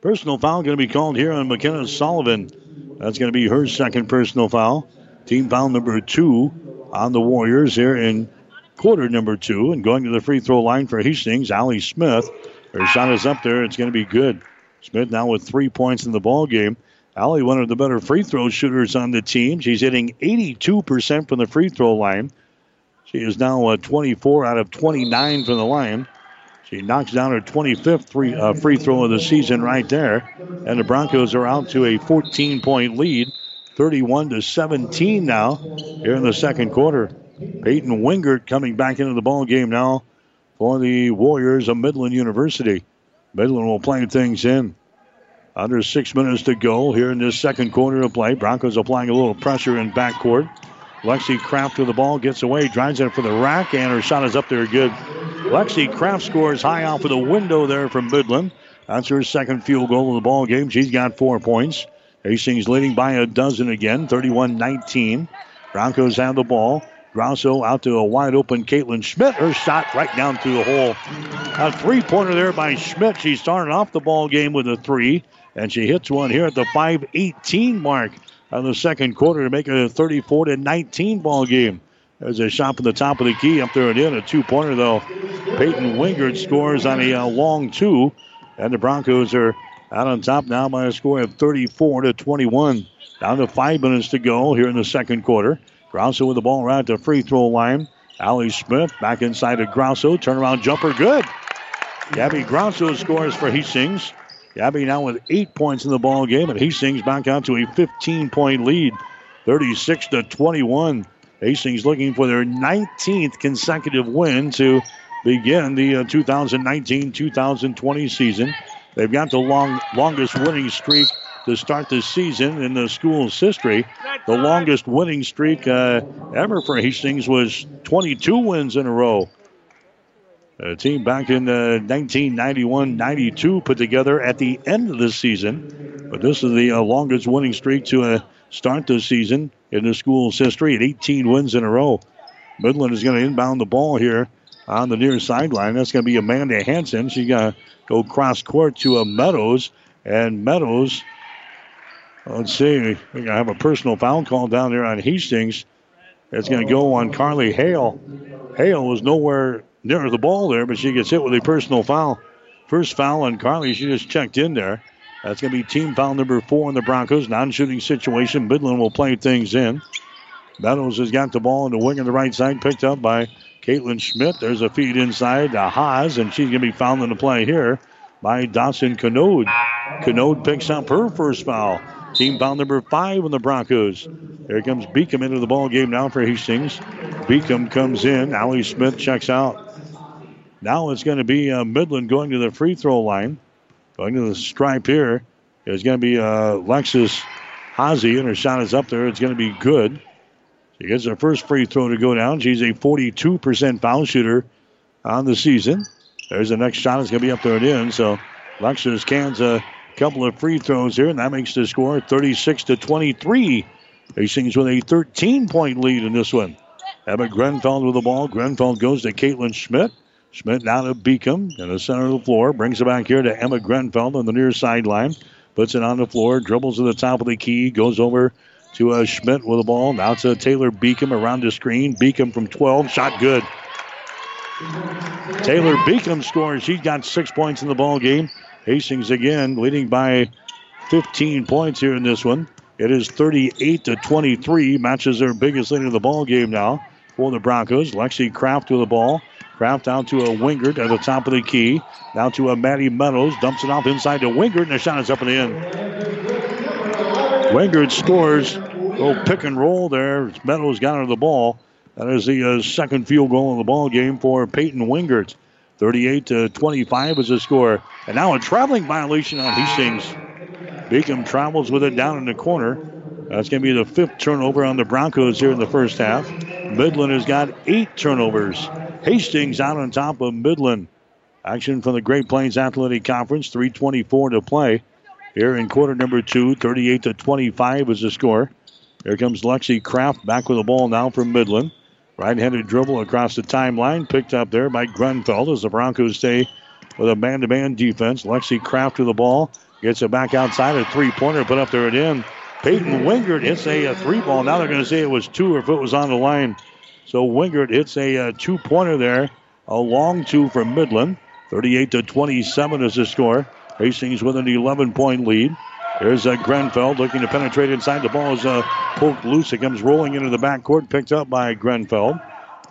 Personal foul going to be called here on McKenna Sullivan. That's going to be her second personal foul. Team foul number two on the Warriors here in quarter number two. And going to the free throw line for Hastings, Allie Smith. Her shot is up there. It's going to be good. Smith now with three points in the ball game. Allie, one of the better free throw shooters on the team. She's hitting 82% from the free throw line. She is now uh, 24 out of 29 from the line. She knocks down her 25th free, uh, free throw of the season right there. And the Broncos are out to a 14 point lead, 31 to 17 now here in the second quarter. Peyton Wingert coming back into the ball game now for the Warriors of Midland University. Midland will play things in. Under six minutes to go here in this second quarter of play. Broncos applying a little pressure in backcourt. Lexi Kraft with the ball gets away, drives it for the rack, and her shot is up there good. Lexi Kraft scores high off of the window there from Midland. That's her second field goal of the ball game. She's got four points. Hastings leading by a dozen again, 31 19. Broncos have the ball. Grosso out to a wide open Caitlin Schmidt. Her shot right down through the hole. A three pointer there by Schmidt. She started off the ball game with a three, and she hits one here at the 5:18 mark of the second quarter to make it a 34 to 19 ball game. There's a shot from the top of the key up there and in a two pointer though. Peyton Wingert scores on a uh, long two, and the Broncos are out on top now by a score of 34 to 21. Down to five minutes to go here in the second quarter. Grosso with the ball right at the free throw line. Allie Smith back inside of Grosso. Turnaround jumper, good. Gabby Grosso scores for Hastings. Gabby now with eight points in the ball game, and Hastings back out to a 15 point lead, 36 to 21. Hastings looking for their 19th consecutive win to begin the 2019 2020 season. They've got the long, longest winning streak to start the season in the school's history. The longest winning streak uh, ever for Hastings was 22 wins in a row. A team back in uh, 1991 92 put together at the end of the season. But this is the uh, longest winning streak to uh, start the season in the school's history at 18 wins in a row. Midland is going to inbound the ball here on the near sideline. That's going to be Amanda Hanson. She's going to go cross court to a Meadows. And Meadows, let's see, we're going to have a personal foul call down there on Hastings. It's going to go on Carly Hale. Hale was nowhere near the ball there, but she gets hit with a personal foul. First foul on Carly. She just checked in there. That's going to be team foul number four in the Broncos. Non shooting situation. Midland will play things in. Meadows has got the ball in the wing on the right side, picked up by Caitlin Schmidt. There's a feed inside to Haas, and she's going to be fouled in the play here by Dawson Canode. Canode picks up her first foul. Team foul number five on the Broncos. There comes Beacom into the ball game now for Hastings. Beacom comes in. Allie Smith checks out. Now it's going to be uh, Midland going to the free throw line. Going to the stripe here is going to be uh, Lexus Hazy, and her shot is up there. It's going to be good. She gets her first free throw to go down. She's a 42% foul shooter on the season. There's the next shot. It's going to be up there and in. So Lexus cans a couple of free throws here, and that makes the score 36 to 23. Hastings with a 13 point lead in this one. Emma Grenfell with the ball. Grenfell goes to Caitlin Schmidt. Schmidt now to Beacom in the center of the floor. Brings it back here to Emma Grenfeld on the near sideline. Puts it on the floor. Dribbles to the top of the key. Goes over to uh, Schmidt with the ball. Now to Taylor Beacom around the screen. Beacom from 12. Shot good. Taylor Beacom scores. She's got six points in the ball game. Hastings again leading by 15 points here in this one. It is 38 to 23. Matches their biggest lead in the ball game now for the Broncos. Lexi Kraft with the ball. Kraft down to a Wingert at the top of the key. Down to a Maddie Meadows. Dumps it off inside to Wingert, and the shot is up in. Wingert scores. Little pick and roll there. Meadows got her the ball. That is the uh, second field goal in the ball game for Peyton Wingert. 38 to 25 is the score. And now a traveling violation on Hastings. Beacom travels with it down in the corner. That's going to be the fifth turnover on the Broncos here in the first half. Midland has got eight turnovers. Hastings out on top of Midland. Action from the Great Plains Athletic Conference. 324 to play. Here in quarter number two, 38 to 25 is the score. Here comes Lexi Kraft back with the ball now from Midland. Right-handed dribble across the timeline, picked up there by Grunfeld as the Broncos stay with a man-to-man defense. Lexi Kraft with the ball, gets it back outside, a three-pointer put up there again. Peyton Wingert hits a, a three ball. Now they're going to say it was two if it was on the line. So Wingert hits a, a two-pointer there, a long two from Midland. 38 to 27 is the score. Hastings with an 11-point lead. There's uh, Grenfell looking to penetrate inside. The ball is uh, poked loose. It comes rolling into the backcourt, picked up by Grenfell.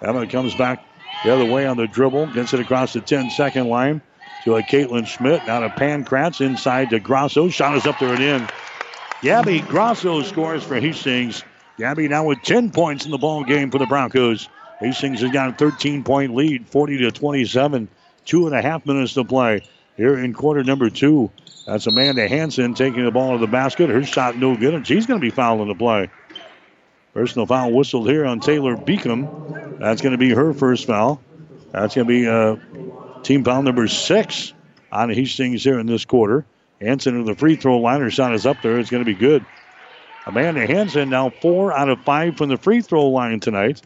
Emma comes back the other way on the dribble, gets it across the 10 second line to a Caitlin Schmidt. Now to Pankratz inside to Grosso. Shot is up there and in. Gabby Grosso scores for Hastings. Gabby now with 10 points in the ball game for the Broncos. Hastings has got a 13 point lead, 40 to 27. Two and a half minutes to play here in quarter number two. That's Amanda Hanson taking the ball to the basket. Her shot no good, and she's going to be fouling the play. Personal foul whistled here on Taylor Beacom. That's going to be her first foul. That's going to be uh, team foul number six on Hastings here in this quarter. Hanson to the free throw line. Her shot is up there. It's going to be good. Amanda Hanson now four out of five from the free throw line tonight.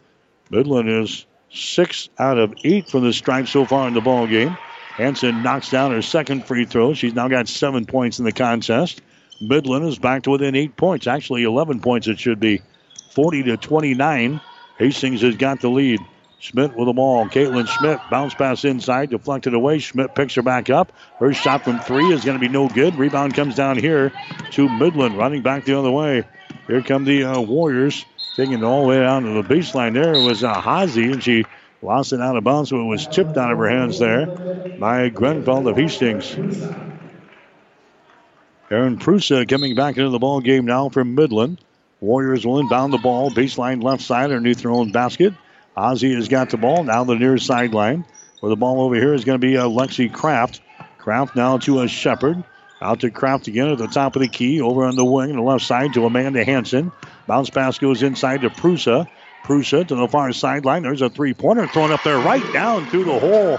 Midland is six out of eight from the stripe so far in the ball game. Hanson knocks down her second free throw. She's now got seven points in the contest. Midland is back to within eight points. Actually, 11 points it should be. 40 to 29. Hastings has got the lead. Schmidt with the ball. Caitlin Schmidt bounce pass inside, deflected away. Schmidt picks her back up. Her shot from three is going to be no good. Rebound comes down here to Midland, running back the other way. Here come the uh, Warriors, taking it all the way down to the baseline. There was uh, Hazy, and she lost it out of bounds, but it was tipped out of her hands there by Grenfell of Hastings. Aaron Prusa coming back into the ball game now from Midland. Warriors will inbound the ball, baseline left side underneath their own basket. Ozzy has got the ball now the near sideline. Where the ball over here is going to be uh, Lexi Kraft. Kraft now to a Shepard. Out to Kraft again at the top of the key. Over on the wing the left side to Amanda Hanson. Bounce pass goes inside to Prusa. Prusa to the far sideline. There's a three pointer thrown up there right down through the hole.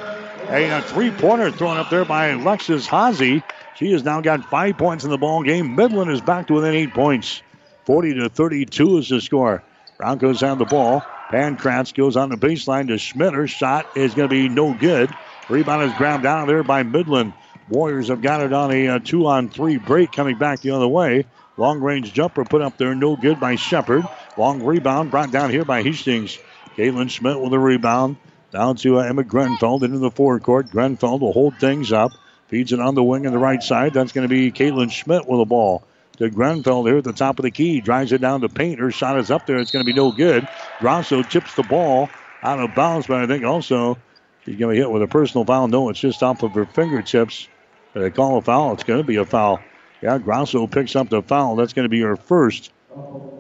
A, a three pointer thrown up there by Alexis Hazy. She has now got five points in the ball game. Midland is back to within eight points. 40 to 32 is the score. Broncos have the ball. Pankratz goes on the baseline to Schmidt. Her shot is going to be no good. Rebound is grabbed down there by Midland. Warriors have got it on a, a two on three break coming back the other way. Long range jumper put up there, no good by Shepard. Long rebound brought down here by Hastings. Caitlin Schmidt with a rebound. Down to uh, Emma Grenfeld into the forecourt. Grenfeld will hold things up. Feeds it on the wing on the right side. That's going to be Caitlin Schmidt with the ball. To Grenfeld here at the top of the key. Drives it down to paint. Her shot is up there. It's going to be no good. Grosso chips the ball out of bounds, but I think also she's going to hit with a personal foul. No, it's just off of her fingertips. They call a foul. It's going to be a foul. Yeah, Grosso picks up the foul. That's going to be her first.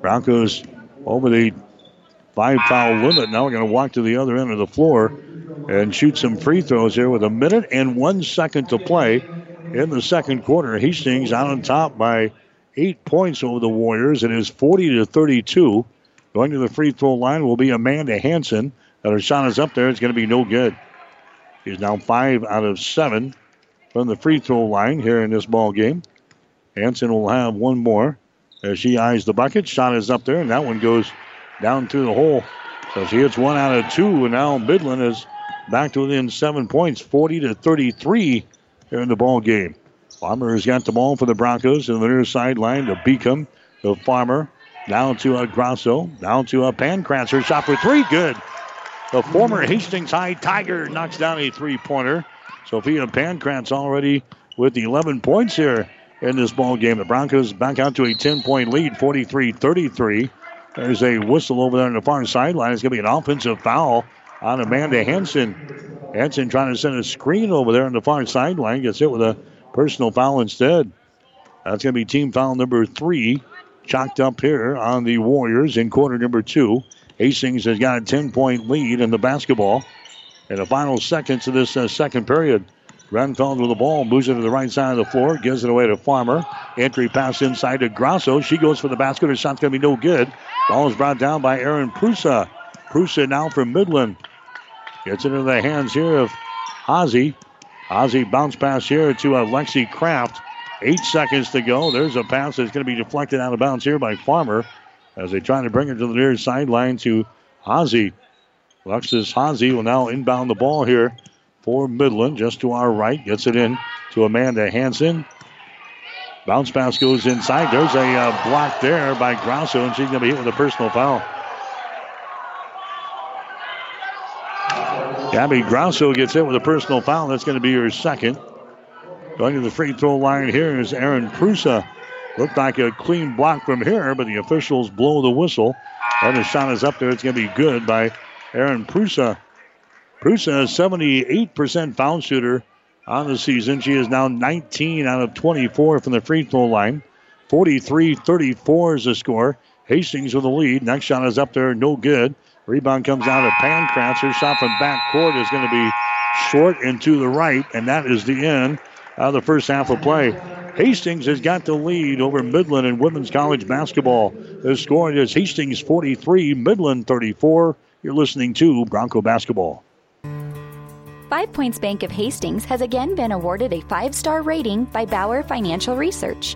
Broncos over the five foul limit. Now we're going to walk to the other end of the floor and shoot some free throws here with a minute and one second to play in the second quarter. Hastings out on top by eight points over the Warriors. It is 40 to 32. Going to the free throw line will be Amanda Hanson. That her shot is up there. It's going to be no good. She's now five out of seven from the free throw line here in this ball game. Hanson will have one more as she eyes the bucket. Shot is up there, and that one goes down through the hole. So she hits one out of two, and now Midland is back to within seven points, 40 to 33 here in the ball game. Farmer has got the ball for the Broncos in the near sideline to Beacom, to uh, Farmer, down to uh, a Grosso, down to a Pankratzer. Shot for three, good. The former Hastings High Tiger knocks down a three-pointer. Sophia Pankratz already with 11 points here in this ball game. The Broncos back out to a 10-point lead, 43-33. There's a whistle over there on the far sideline. It's going to be an offensive foul on Amanda Hanson. Hanson trying to send a screen over there on the far sideline. Gets hit with a personal foul instead. That's going to be team foul number three. Chalked up here on the Warriors in quarter number two. Hastings has got a 10 point lead in the basketball. In the final seconds of this uh, second period, Renfeld with the ball moves it to the right side of the floor, gives it away to Farmer. Entry pass inside to Grosso. She goes for the basket. Her shot's going to be no good. Ball is brought down by Aaron Prusa. Prusa now from Midland. Gets it into the hands here of Ozzy. Ozzy bounce pass here to uh, Lexi Kraft. Eight seconds to go. There's a pass that's going to be deflected out of bounds here by Farmer as they try to bring it to the near sideline to Ozzy. Alexis Hazy will now inbound the ball here for Midland, just to our right. Gets it in to Amanda Hanson. Bounce pass goes inside. There's a uh, block there by Grosso, and she's going to be hit with a personal foul. Gabby Grosso gets hit with a personal foul. That's going to be her second. Going to the free throw line here is Aaron Prusa. Looked like a clean block from here, but the officials blow the whistle. And the shot is up there. It's going to be good by Aaron Prusa. Prusa is 78% foul shooter on the season. She is now 19 out of 24 from the free throw line. 43 34 is the score. Hastings with the lead. Next shot is up there, no good. Rebound comes out of Pankratz. Her shot from back court is going to be short and to the right, and that is the end of the first half of play. Hastings has got the lead over Midland in women's college basketball. The score is Hastings 43, Midland 34. You're listening to Bronco Basketball. Five Points Bank of Hastings has again been awarded a five star rating by Bauer Financial Research.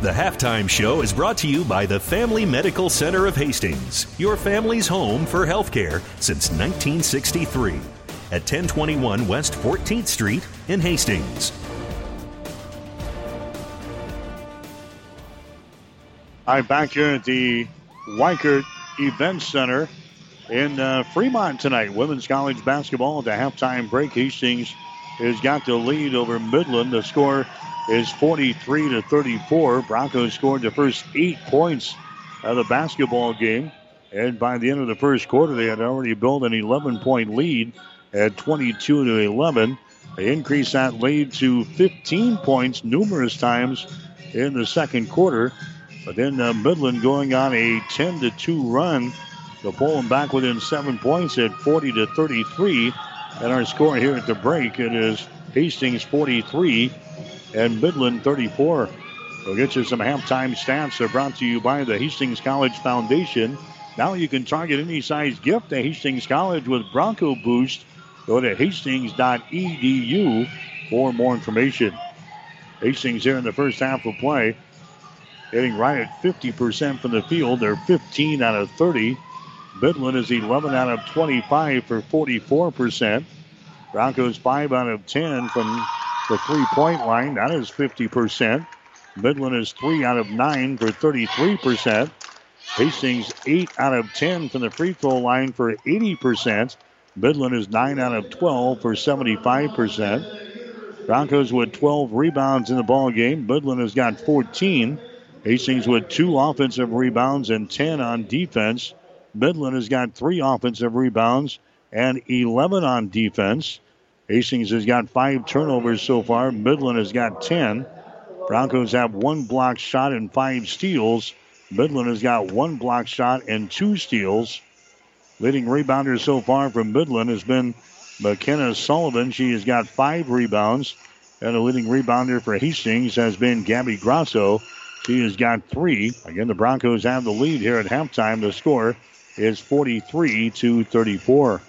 The halftime show is brought to you by the Family Medical Center of Hastings, your family's home for healthcare since 1963 at 1021 West 14th Street in Hastings. I'm back here at the Wikert Event Center in uh, Fremont tonight. Women's college basketball at the halftime break. Hastings has got the lead over Midland. The score is 43 to 34. Broncos scored the first eight points of the basketball game. And by the end of the first quarter, they had already built an 11 point lead at 22 to 11. They increased that lead to 15 points numerous times in the second quarter. But then uh, Midland going on a 10 to 2 run to pull them back within seven points at 40 to 33. And our score here at the break it is Hastings 43 and Midland 34. We'll get you some halftime stats. They're brought to you by the Hastings College Foundation. Now you can target any size gift to Hastings College with Bronco Boost. Go to hastings.edu for more information. Hastings here in the first half of play, hitting right at 50% from the field. They're 15 out of 30. Midland is 11 out of 25 for 44%. Broncos 5 out of 10 from the three point line. That is 50%. Midland is 3 out of 9 for 33%. Hastings 8 out of 10 from the free throw line for 80%. Midland is 9 out of 12 for 75%. Broncos with 12 rebounds in the ball game. Midland has got 14. Hastings with two offensive rebounds and 10 on defense. Midland has got three offensive rebounds and 11 on defense. Hastings has got five turnovers so far. Midland has got 10. Broncos have one block shot and five steals. Midland has got one block shot and two steals. Leading rebounder so far from Midland has been McKenna Sullivan. She has got five rebounds. And the leading rebounder for Hastings has been Gabby Grosso. She has got three. Again, the Broncos have the lead here at halftime. The score is 43 to 34.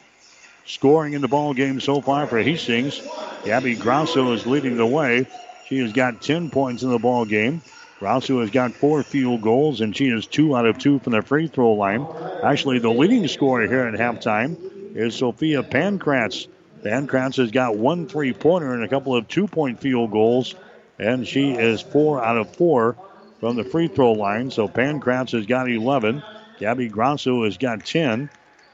Scoring in the ball game so far for Hastings. Gabby Grosso is leading the way. She has got 10 points in the ball game. Grosso has got four field goals, and she is two out of two from the free throw line. Actually, the leading scorer here at halftime is Sophia Pankratz. Pankratz has got one three pointer and a couple of two point field goals, and she is four out of four from the free throw line. So Pankratz has got 11. Gabby Grosso has got 10.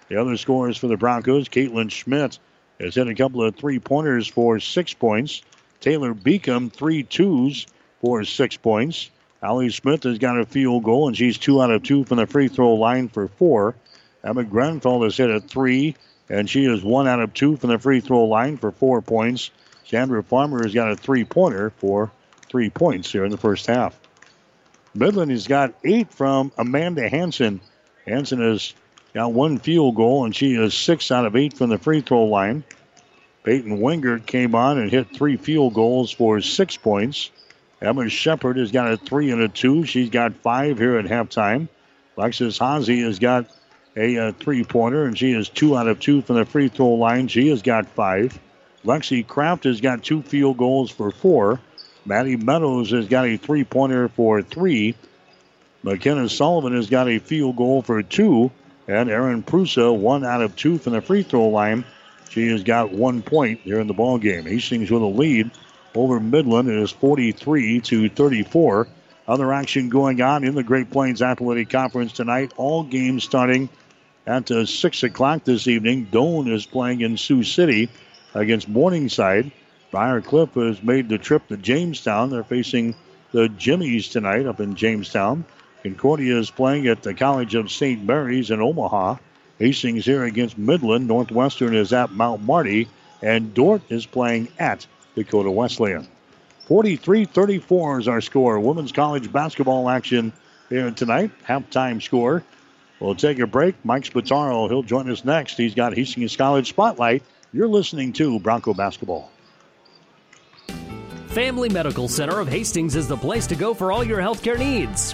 The other scorers for the Broncos, Caitlin Schmidt has hit a couple of three pointers for six points. Taylor Beacom, three twos for six points. Allie Smith has got a field goal, and she's two out of two from the free throw line for four. Emma Grenfell has hit a three, and she is one out of two from the free throw line for four points. Chandra Farmer has got a three pointer for three points here in the first half. Midland has got eight from Amanda Hanson. Hanson has got one field goal, and she is six out of eight from the free throw line. Peyton Wingert came on and hit three field goals for six points. Emma Shepard has got a three and a two. She's got five here at halftime. Alexis Hazy has got a, a three pointer, and she is two out of two from the free throw line. She has got five. Lexi Kraft has got two field goals for four. Maddie Meadows has got a three pointer for three. McKenna Sullivan has got a field goal for two. And Aaron Prusa, one out of two from the free throw line. She has got one point here in the ball game. Hastings with a lead over Midland. It is 43 to 34. Other action going on in the Great Plains Athletic Conference tonight. All games starting at uh, 6 o'clock this evening. Doane is playing in Sioux City against Morningside. Briar Cliff has made the trip to Jamestown. They're facing the Jimmies tonight up in Jamestown. Concordia is playing at the College of St. Mary's in Omaha. Hastings here against Midland. Northwestern is at Mount Marty. And Dordt is playing at Dakota Wesleyan. 43 34 is our score. Women's college basketball action here tonight. Halftime score. We'll take a break. Mike Spataro, he'll join us next. He's got Hastings College Spotlight. You're listening to Bronco Basketball. Family Medical Center of Hastings is the place to go for all your healthcare needs.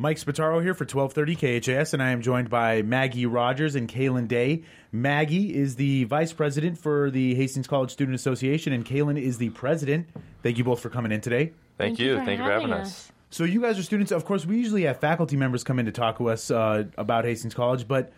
Mike Spataro here for 1230 KHAS, and I am joined by Maggie Rogers and Kaylin Day. Maggie is the vice president for the Hastings College Student Association, and Kaylin is the president. Thank you both for coming in today. Thank, Thank you. Thank you for having us. us. So, you guys are students. Of course, we usually have faculty members come in to talk to us uh, about Hastings College, but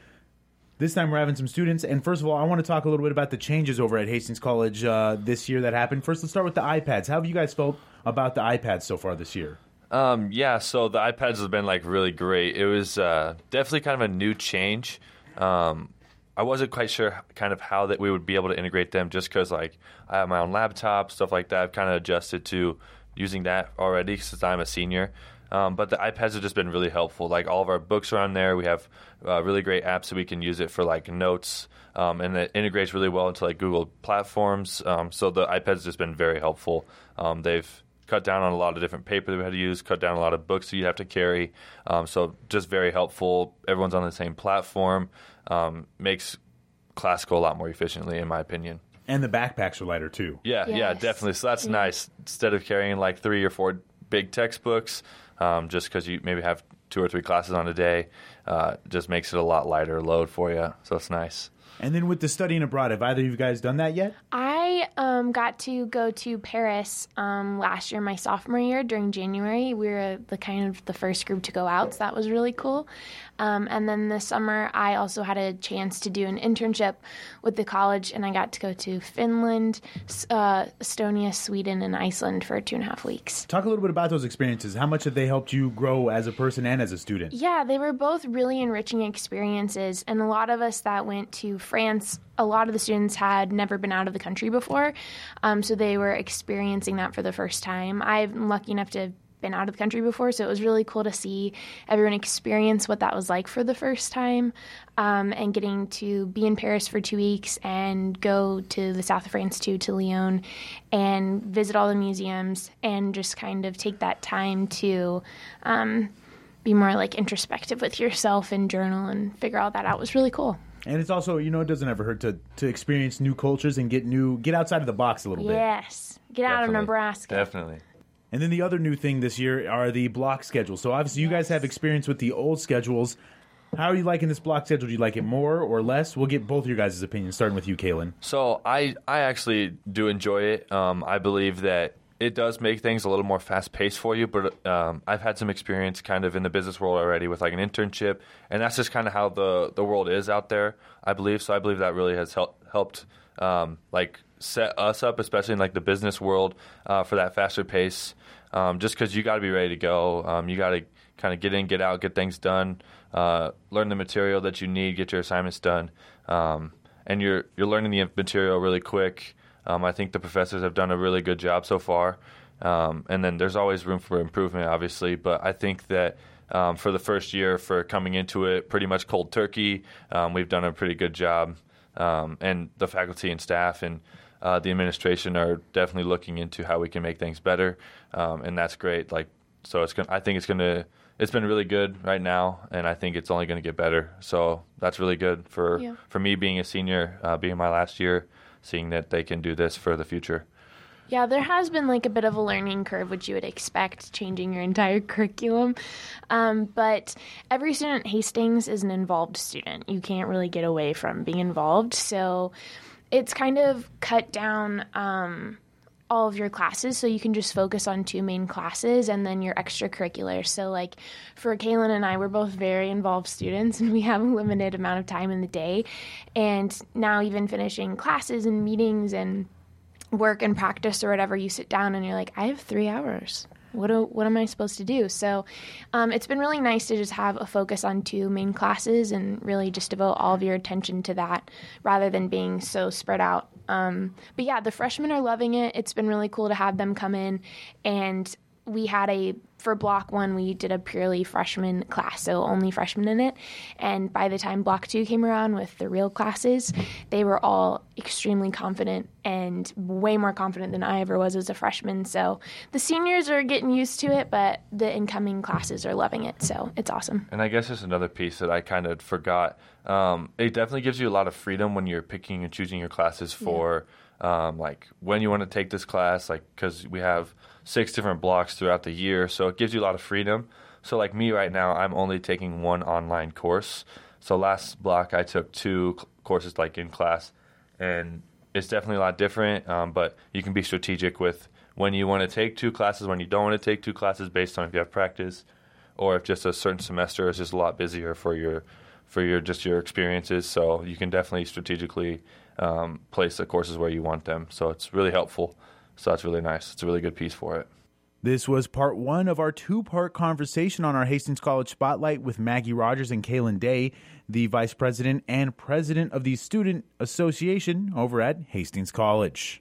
this time we're having some students. And first of all, I want to talk a little bit about the changes over at Hastings College uh, this year that happened. First, let's start with the iPads. How have you guys felt about the iPads so far this year? Um, yeah, so the iPads have been like really great. It was uh, definitely kind of a new change. Um, I wasn't quite sure kind of how that we would be able to integrate them just because like I have my own laptop, stuff like that. I've kind of adjusted to using that already since I'm a senior. Um, but the iPads have just been really helpful. Like all of our books are on there. We have uh, really great apps that we can use it for like notes, um, and it integrates really well into like Google platforms. Um, so the iPads just been very helpful. Um, they've cut down on a lot of different paper that we had to use, cut down a lot of books that you have to carry. Um, so just very helpful. Everyone's on the same platform. Um, makes class go a lot more efficiently, in my opinion. And the backpacks are lighter too. Yeah, Yes. yeah, definitely. So that's nice. Instead of carrying like three or four big textbooks, um, just because you maybe have two or three classes on a day, uh, just makes it a lot lighter load for you. So it's nice. And then with the studying abroad, have either of you guys done that yet? I um, got to go to Paris um, last year, my sophomore year, during January. We were the kind of the first group to go out, so that was really cool. Um, and then this summer, I also had a chance to do an internship with the college, and I got to go to Finland, uh, Estonia, Sweden, and Iceland for two and a half weeks. Talk a little bit about those experiences. How much have they helped you grow as a person and as a student? Yeah, they were both really enriching experiences. And a lot of us that went to France, a lot of the students had never been out of the country before. Um, so they were experiencing that for the first time. I'm lucky enough to been out of the country before, so it was really cool to see everyone experience what that was like for the first time. Um, and getting to be in Paris for two weeks and go to the south of France too, to Lyon, and visit all the museums and just kind of take that time to. Um, be more like introspective with yourself and journal and figure all that out was really cool. And it's also, you know, it doesn't ever hurt to, to experience new cultures and get new, get outside of the box a little bit. Yes. Get out of Nebraska. Definitely. And then the other new thing this year are the block schedules. So obviously, you guys have experience with the old schedules. How are you liking this block schedule? Do you like it more or less? We'll get both of your guys' opinions, starting with you, Kaylin. So I I actually do enjoy it. Um, I believe that it does make things a little more fast paced for you. But um, I've had some experience kind of in the business world already with like an internship, and that's just kind of how the the world is out there. I believe so. I believe that really has helped helped um, like set us up, especially in like the business world, uh, for that faster pace. Um, just because you got to be ready to go, um, you got to kind of get in, get out, get things done, uh, learn the material that you need, get your assignments done, um, and you're you're learning the material really quick. Um, I think the professors have done a really good job so far, um, and then there's always room for improvement, obviously. But I think that um, for the first year, for coming into it pretty much cold turkey, we've done a pretty good job, and the faculty and staff and uh, the administration are definitely looking into how we can make things better, um, and that's great. Like, so it's gonna, I think it's gonna. It's been really good right now, and I think it's only going to get better. So that's really good for Yeah. for me being a senior, uh, being my last year, seeing that they can do this for the future. Yeah, there has been like a bit of a learning curve, which you would expect changing your entire curriculum. Um, but every student at Hastings is an involved student. You can't really get away from being involved. So it's kind of cut down um, all of your classes so you can just focus on two main classes and then your extracurricular So, like for Kaylin and I, we're both very involved students and we have a limited amount of time in the day. And now, even finishing classes and meetings and work and practice or whatever, you sit down and you're like, I have three hours. What, do, what am I supposed to do? So um, it's been really nice to just have a focus on two main classes and really just devote all of your attention to that rather than being so spread out. Um, but yeah, the freshmen are loving it. It's been really cool to have them come in and we had a for block one we did a purely freshman class so only freshmen in it. And by the time block two came around with the real classes they were all extremely confident and way more confident than i ever was as a freshman. So the seniors are getting used to it but the incoming classes are loving it so it's awesome. And I guess there's another piece that I kind of forgot. Um, it definitely gives you a lot of freedom when you're picking and choosing your classes for, um, like when you want to take this class, like because we have six different blocks throughout the year, so it gives you a lot of freedom. So like me right now, I'm only taking one online course. So last block I took two courses like in class, and it's definitely a lot different. Um, but you can be strategic with when you want to take two classes, when you don't want to take two classes, based on if you have practice or if just a certain semester is just a lot busier for your for your just your experiences. So you can definitely strategically um, place the courses where you want them. So it's really helpful. So that's really nice. It's a really good piece for it. This was part one of our two part conversation on our Hastings College Spotlight with Maggie Rogers and Kaylin Day, the vice president and president of the Student Association over at Hastings College.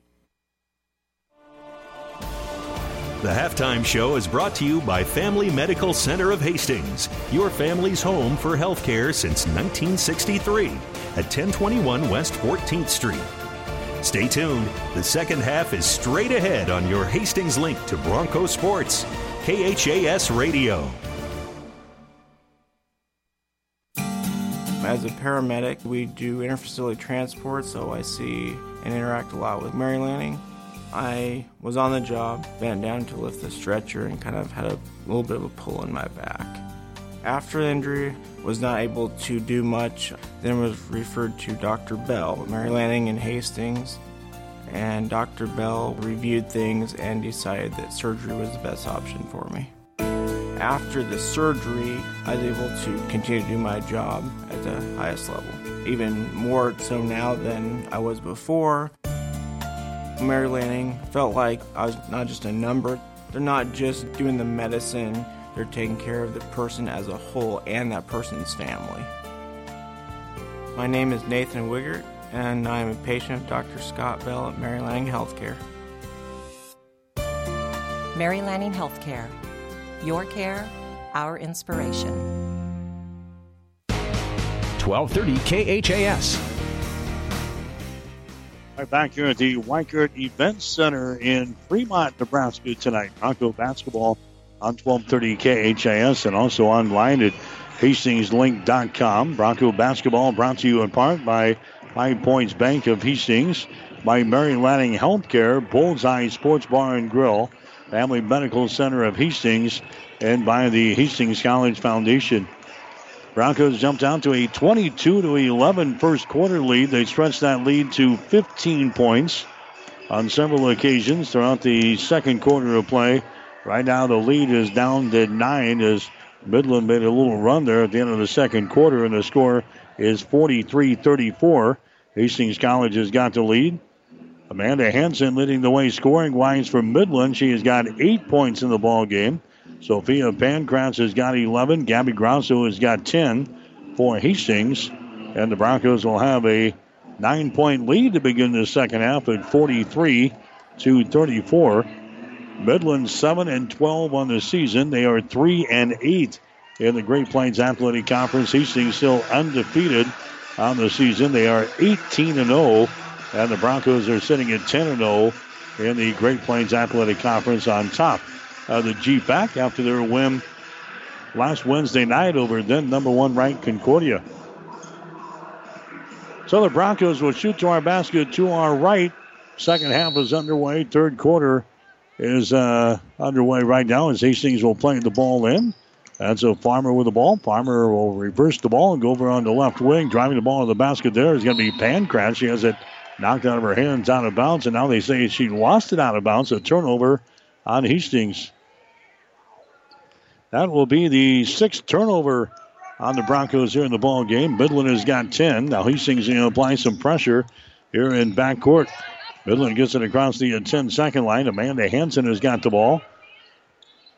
The halftime show is brought to you by Family Medical Center of Hastings, your family's home for healthcare since 1963 at 1021 West 14th Street. Stay tuned. The second half is straight ahead on your Hastings link to Bronco Sports, KHAS Radio. As a paramedic, we do interfacility transport, so I see and interact a lot with Mary Lanning. I was on the job, bent down to lift the stretcher, and kind of had a little bit of a pull in my back. After the injury, was not able to do much, then was referred to Dr. Bell, Mary Lanning and Hastings, and Dr. Bell reviewed things and decided that surgery was the best option for me. After the surgery, I was able to continue to do my job at the highest level, even more so now than I was before. Mary Lanning felt like I was not just a number. They're not just doing the medicine, they're taking care of the person as a whole and that person's family. My name is Nathan Wiggert, and I am a patient of Dr. Scott Bell at Mary Lanning Healthcare. Mary Lanning Healthcare. Your care, our inspiration. 1230 KHAS. Right back here at the Wikert Event Center in Fremont, Nebraska tonight. Bronco basketball on 1230 KHAS and also online at hastingslink.com. Bronco basketball brought to you in part by Five Points Bank of Hastings, by Mary Lanning Healthcare, Bullseye Sports Bar and Grill, Family Medical Center of Hastings, and by the Hastings College Foundation. Broncos jumped out to a 22 to 11 first quarter lead. They stretched that lead to 15 points on several occasions throughout the second quarter of play. Right now, the lead is down to nine as Midland made a little run there at the end of the second quarter, and the score is 43 34. Hastings College has got the lead. Amanda Hanson leading the way scoring wise for Midland. She has got eight points in the ball game. Sophia Pankratz has got 11. Gabby Grosso has got 10 for Hastings. And the Broncos will have a nine point lead to begin the second half at 43 to 34. Midland 7 and 12 on the season. They are 3 and 8 in the Great Plains Athletic Conference. Hastings still undefeated on the season. They are 18 and 0, and the Broncos are sitting at 10 and 0 in the Great Plains Athletic Conference on top of the GPAC after their win last Wednesday night over then number one ranked Concordia. So the Broncos will shoot to our basket to our right. Second half is underway. Third quarter is uh, underway right now as Hastings will play the ball in. That's a Farmer with the ball. Farmer will reverse the ball and go over on the left wing. Driving the ball to the basket there is going to be Pankratz. She has it knocked out of her hands out of bounds, and now they say she lost it out of bounds. A turnover on Hastings. That will be the sixth turnover on the Broncos here in the ball game. Midland has got 10. Now Hastings going to apply some pressure here in backcourt. Midland gets it across the 10 second line. Amanda Hanson has got the ball.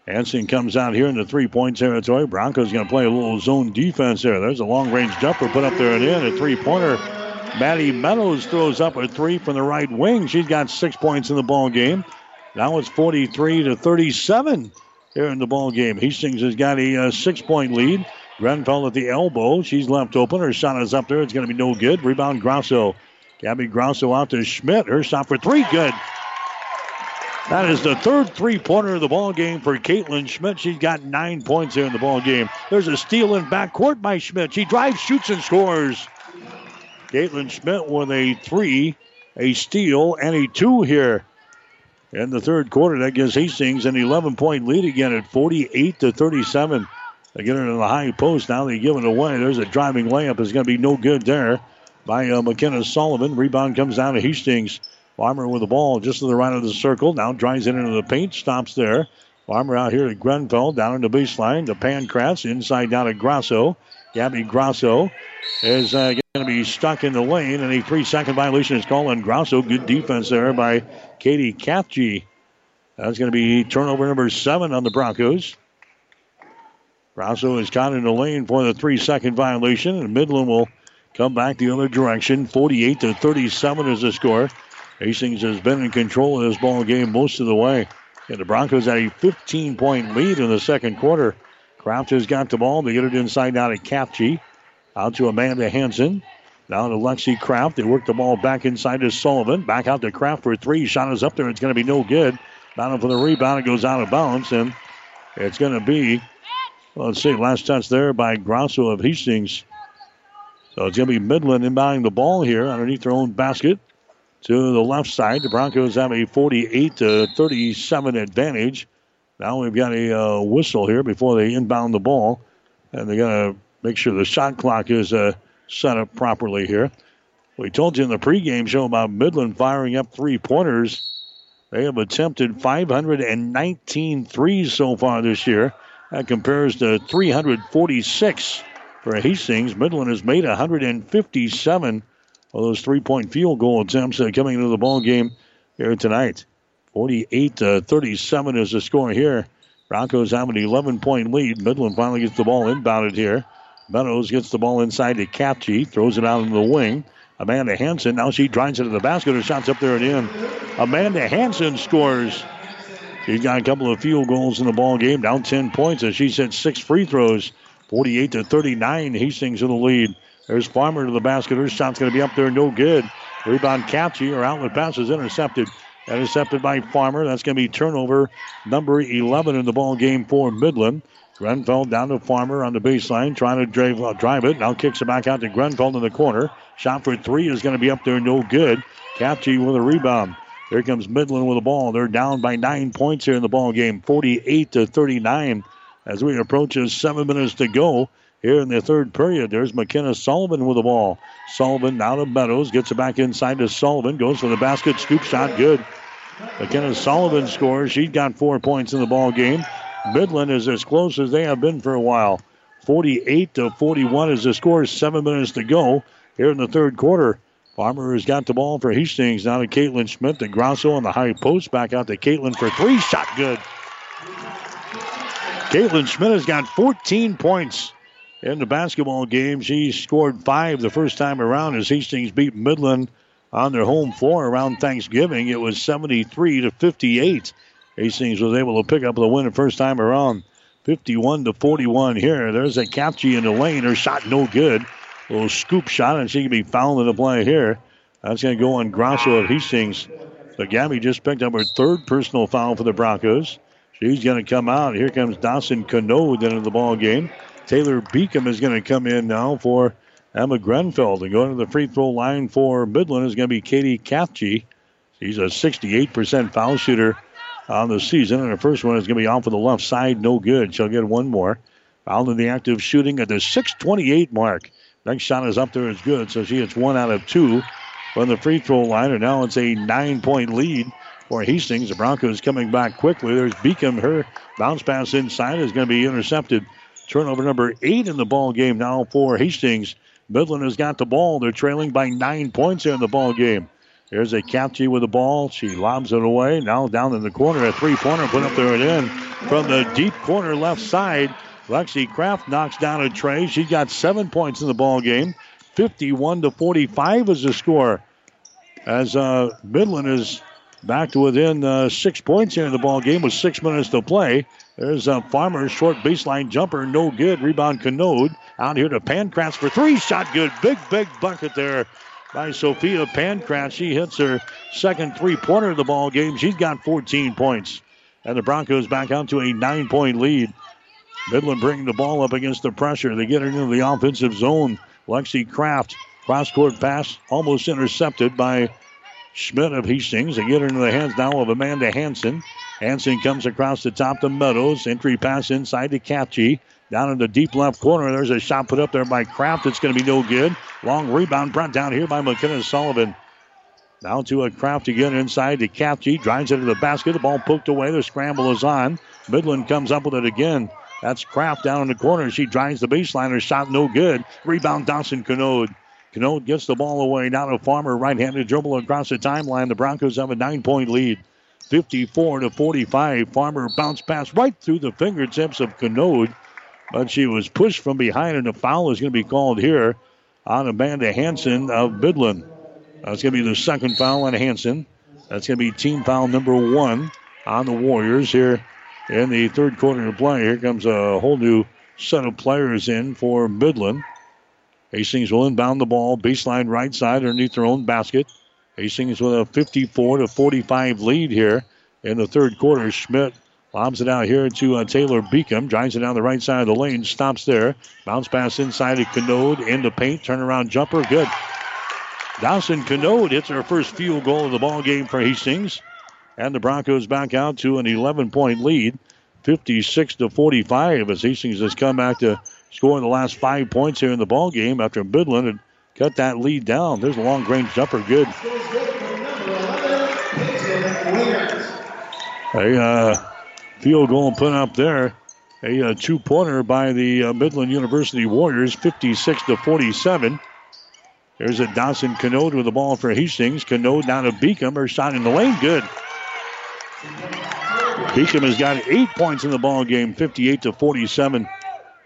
Hanson comes out here in the three point territory. Broncos going to play a little zone defense there. There's a long range jumper put up there and in. A three pointer. Maddie Meadows throws up a three from the right wing. She's got six points in the ball game. Now it's 43 to 37 here in the ball game. Hastings has got a uh, six point lead. Grenfell at the elbow. She's left open. Her shot is up there. It's going to be no good. Rebound Grosso. Gabby Grosso out to Schmidt. Her shot for three. Good. That is the third three-pointer of the ball game for Caitlin Schmidt. She's got nine points here in the ball game. There's a steal in backcourt by Schmidt. She drives, shoots, and scores. Caitlin Schmidt with a three, a steal, and a two here in the third quarter. That gives Hastings an 11-point lead again at 48 to 37. They get it in the high post. Now they give it away. There's a driving layup. It's going to be no good there by uh, McKenna Sullivan. Rebound comes down to Hastings. Farmer with the ball just to the right of the circle. Now drives it into the paint. Stops there. Farmer out here at Grenfell. Down in the baseline. The Pankratz. Inside down to Grosso. Gabby Grosso is uh, going to be stuck in the lane. And a three second violation is called on Grosso. Good defense there by Katie Kathje. That's going to be turnover number seven on the Broncos. Grasso is caught in the lane for the three second violation, and Midland will come back the other direction. 48 to 37 is the score. Hastings has been in control of this ball game most of the way. And the Broncos had a 15 point lead in the second quarter. Kraft has got the ball. They get it inside now to Capchi. Out to Amanda Hanson. Down to Lexi Kraft. They work the ball back inside to Sullivan. Back out to Kraft for three. Shot is up there. It's going to be no good. Down for the rebound. It goes out of bounds. And it's going to be, well, let's see, last touch there by Grasso of Hastings. So it's going to be Midland inbounding the ball here underneath their own basket to the left side. The Broncos have a 48 to 37 advantage. Now we've got a uh, whistle here before they inbound the ball, and they're going to make sure the shot clock is uh, set up properly here. We told you in the pregame show about Midland firing up three pointers. They have attempted 519 threes so far this year. That compares to 346 for Hastings. Midland has made 157 of those three-point field goal attempts coming into the ball game here tonight. 48 to 37 is the score here. Broncos have an 11-point lead. Midland finally gets the ball inbounded here. Meadows gets the ball inside to Capchi, throws it out in the wing. Amanda Hanson, now she drives it to the basket. Her shot's up there and in. Amanda Hanson scores. She's got a couple of field goals in the ball game, down 10 points as she's hit six free throws. 48 to 39, Hastings in the lead. There's Farmer to the basket. Her shot's going to be up there, no good. Rebound Capchi. Her outlet pass is intercepted. Intercepted by Farmer. That's going to be turnover number 11 in the ball game for Midland. Grenfell down to Farmer on the baseline, trying to drive, uh, drive it. Now kicks it back out to Grenfell in the corner. Shot for three is going to be up there, no good. Capchi with a rebound. Here comes Midland with the ball. They're down by nine points here in the ball game, 48 to 39. As we approach seven minutes to go here in the third period, there's McKenna Sullivan with the ball. Sullivan now to Meadows, gets it back inside to Sullivan, goes for the basket, scoop shot, good. McKenna Sullivan scores. She's got four points in the ball game. Midland is as close as they have been for a while. 48 to 41 is the score. Seven minutes to go here in the third quarter. Farmer has got the ball for Hastings. Now to Caitlin Schmidt. The Grasso on the high post. Back out to Caitlin for three. Shot good. Caitlin Schmidt has got 14 points in the basketball game. She scored five the first time around as Hastings beat Midland on their home floor around Thanksgiving. It was 73 to 58. Hastings was able to pick up the win the first time around. 51 to 41 here. There's a Capchi in the lane. Her shot no good. A little scoop shot, and she can be fouled in the play here. That's going to go on Grasso of Hastings. So Gabby just picked up her third personal foul for the Broncos. She's going to come out. Here comes Dawson Canode into the ball game. Taylor Beacom is going to come in now for Emma Grenfell. And going to the free throw line for Midland is going to be Katie Capchi. She's a 68% foul shooter on the season. And the first one is going to be off of the left side. No good. She'll get one more. Fouled in the active shooting at the 628 mark. Next shot is up there. It's good. So she hits one out of two from the free throw line. And now it's a nine point lead for Hastings. The Broncos coming back quickly. There's Beacom. Her bounce pass inside is going to be intercepted. Turnover number eight in the ball game now for Hastings. Midland has got the ball. They're trailing by nine points here in the ball game. There's a Capchi with the ball. She lobs it away. Now down in the corner, a three-pointer put up there and in from the deep corner left side. Lexi Kraft knocks down a tray. She got seven points in the ball game. 51 to 45 is the score. As uh, Midland is back to within uh, six points here in the ball game with six minutes to play. There's a Farmer short baseline jumper, no good. Rebound Canode out here to Pankratz for three. Shot good. Big, big bucket there by Sophia Pankratz. She hits her second three pointer of the ball game. She's got 14 points. And the Broncos back out to a nine point lead. Midland bringing the ball up against the pressure. They get it into the offensive zone. Lexi Kraft, cross court pass, almost intercepted by Schmidt of Hastings. They get into the hands now of Amanda Hanson. Hanson comes across the top to Meadows. Entry pass inside to Capchi. Down in the deep left corner, there's a shot put up there by Kraft. It's going to be no good. Long rebound brought down here by McKenna Sullivan. Now to a Kraft again inside to Capchi. Drives into the basket. The ball poked away. The scramble is on. Midland comes up with it again. That's Kraft down in the corner. She drives the baseline. Her shot no good. Rebound Dawson Canode. Canode gets the ball away. Now to Farmer. Right handed dribble across the timeline. The Broncos have a nine point lead. 54 to 45. Farmer bounced pass right through the fingertips of Canode, but she was pushed from behind, and a foul is going to be called here on Amanda Hanson of Midland. That's going to be the second foul on Hanson. That's going to be team foul number one on the Warriors here in the third quarter of play. Here comes a whole new set of players in for Midland. Hastings will inbound the ball, baseline right side underneath their own basket. Hastings with a 54 to 45 lead here in the third quarter. Schmidt lobs it out here to uh, Taylor Beacom. Drives it down the right side of the lane. Stops there. Bounce pass inside to Canode into paint. Turnaround jumper. Good. Dawson Canode hits her first field goal of the ball game for Hastings. And the Broncos back out to an 11 point lead. 56 to 45 as Hastings has come back to score the last five points here in the ball game after Midland had cut that lead down. There's a long range jumper, good. A uh, field goal put up there. A uh, two pointer by the uh, Midland University Warriors, 56 to 47. There's a Dawson Canode with the ball for Hastings. Canode down to Beacom. Her shot in the lane, good. Beacom has got eight points in the ball game, 58 to 47.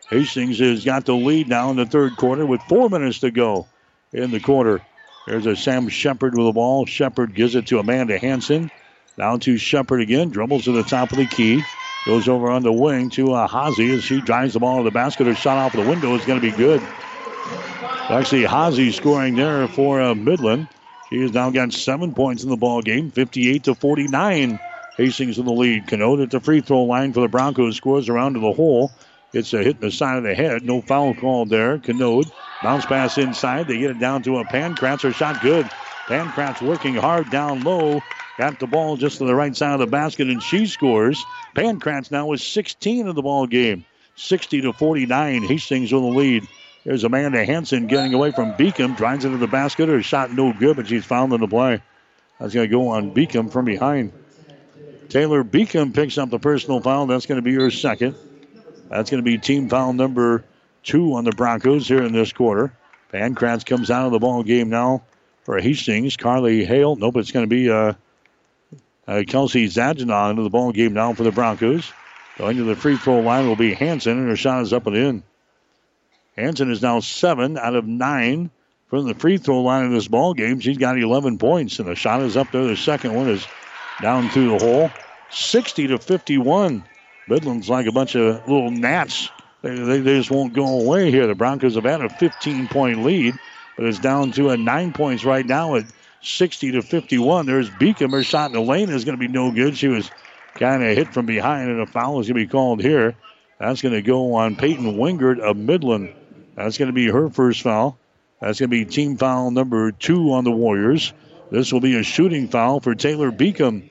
Hastings has got the lead now in the third quarter with four minutes to go in the quarter. There's a Sam Shepard with the ball. Shepard gives it to Amanda Hanson. Down to Shepard again. Dribbles to the top of the key. Goes over on the wing to uh, Hazy as she drives the ball to the basket. Her shot off the window is going to be good. Actually, Hazy scoring there for uh, Midland. She has now got seven points in the ball game, 58 to 49. Hastings in the lead. Canode at the free throw line for the Broncos scores around to the hole. It's a hit in the side of the head. No foul called there. Canode bounce pass inside. They get it down to a Pankratz. Her shot good. Pankratz working hard down low. Got the ball just to the right side of the basket, and she scores. Pankratz now is 16 in the ball game. 60 to 49. Hastings with the lead. There's Amanda Hanson getting away from Beacom. Drives into the basket. Her shot no good, but she's fouled in the play. That's going to go on Beacom from behind. Taylor Beacom picks up the personal foul. That's going to be her second. That's going to be team foul number two on the Broncos here in this quarter. Pankratz comes out of the ball game now for Hastings. Carly Hale. Nope, it's going to be uh, uh, Kelsey Zadjanon into the ball game now for the Broncos. Going to the free throw line will be Hanson, and her shot is up and in. Hanson is now seven out of nine from the free throw line in this ball game. She's got 11 points, and the shot is up there. The second one is down through the hole. 60 to 51. Midland's like a bunch of little gnats. They, they, they, just won't go away here. The Broncos have had a 15 point lead, but it's down to a nine points right now at 60 to 51. There's Beacom. Her shot in the lane is going to be no good. She was kind of hit from behind, and a foul is going to be called here. That's going to go on Peyton Wingert of Midland. That's going to be her first foul. That's going to be team foul number two on the Warriors. This will be a shooting foul for Taylor Beacom.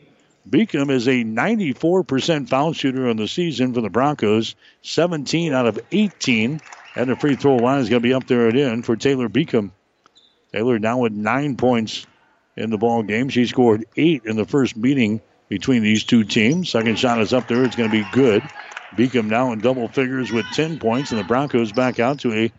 Beacom is a 94% foul shooter on the season for the Broncos, 17 out of 18. And the free throw line is going to be up there at end for Taylor Beacom. Taylor now with nine points in the ball game. She scored eight in the first meeting between these two teams. Second shot is up there. It's going to be good. Beacom now in double figures with 10 points, and the Broncos back out to a,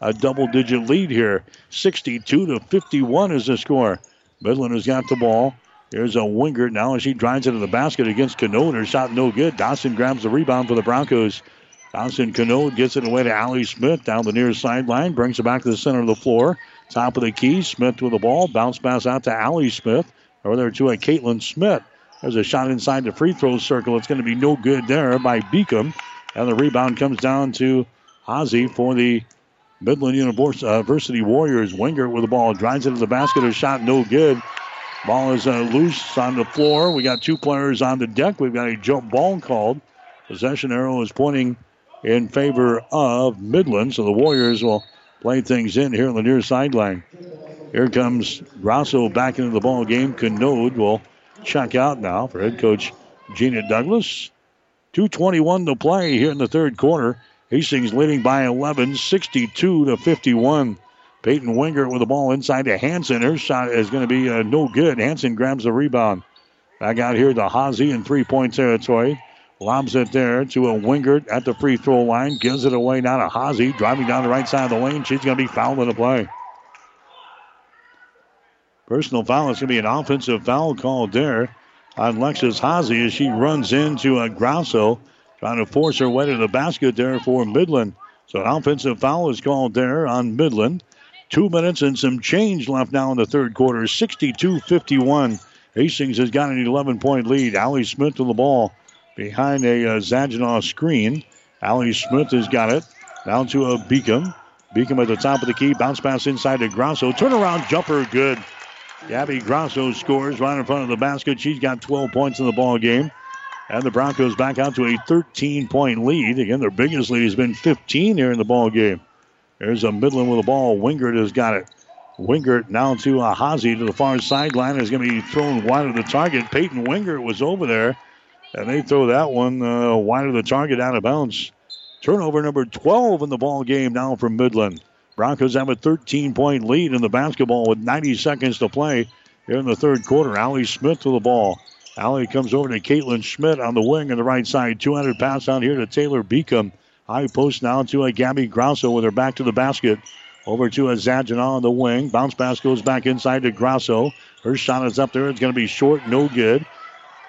a double digit lead here. 62 to 51 is the score. Midland has got the ball. Here's a winger. now as she drives into the basket against Canode. Her shot no good. Dawson grabs the rebound for the Broncos. Dawson Canode gets it away to Allie Smith down the near sideline, brings it back to the center of the floor. Top of the key, Smith with the ball. Bounce pass out to Allie Smith. Over there to a Caitlin Smith. There's a shot inside the free throw circle. It's going to be no good there by Beacom. And the rebound comes down to Hazy for the Midland University uh, Warriors. Winger with the ball. Drives into the basket. Her shot no good. Ball is uh, loose on the floor. We got two players on the deck. We've got a jump ball called. Possession arrow is pointing in favor of Midland, so the Warriors will play things in here on the near sideline. Here comes Grosso back into the ball game. Canode will check out now for head coach Gina Douglas. 221 to play here in the third quarter. Hastings leading by 11, 62 to 51. Peyton Wingert with the ball inside to Hanson. Her shot is going to be uh, no good. Hanson grabs the rebound. Back out here to Hazy in three point territory. Lobs it there to a Wingert at the free throw line. Gives it away now to Hazy. Driving down the right side of the lane. She's going to be fouled in the play. Personal foul. It's going to be an offensive foul called there on Lexus Hazy as she runs into a Grosso, trying to force her way to the basket there for Midland. So an offensive foul is called there on Midland. Two minutes and some change left now in the third quarter. 62 51. Hastings has got an 11 point lead. Allie Smith to the ball behind a uh, screen. Allie Smith has got it. Down to a Beacom. Beacom at the top of the key. Bounce pass inside to Grosso. Turnaround jumper good. Gabby Grosso scores right in front of the basket. She's got 12 points in the ball game. And the Broncos back out to a 13 point lead. Again, their biggest lead has been 15 here in the ball game. There's a Midland with the ball. Wingert has got it. Wingert now to a Hazy to the far sideline is going to be thrown wide of the target. Peyton Wingert was over there, and they throw that one uh, wide of the target out of bounds. Turnover number 12 in the ball game now from Midland. Broncos have a 13 point lead in the basketball with 90 seconds to play here in the third quarter. Allie Smith to the ball. Allie comes over to Caitlin Schmidt on the wing on the right side. 200 pass out here to Taylor Beacom. High post now to a Gabby Grosso with her back to the basket. Over to a Zagina on the wing. Bounce pass goes back inside to Grosso. Her shot is up there. It's going to be short, no good.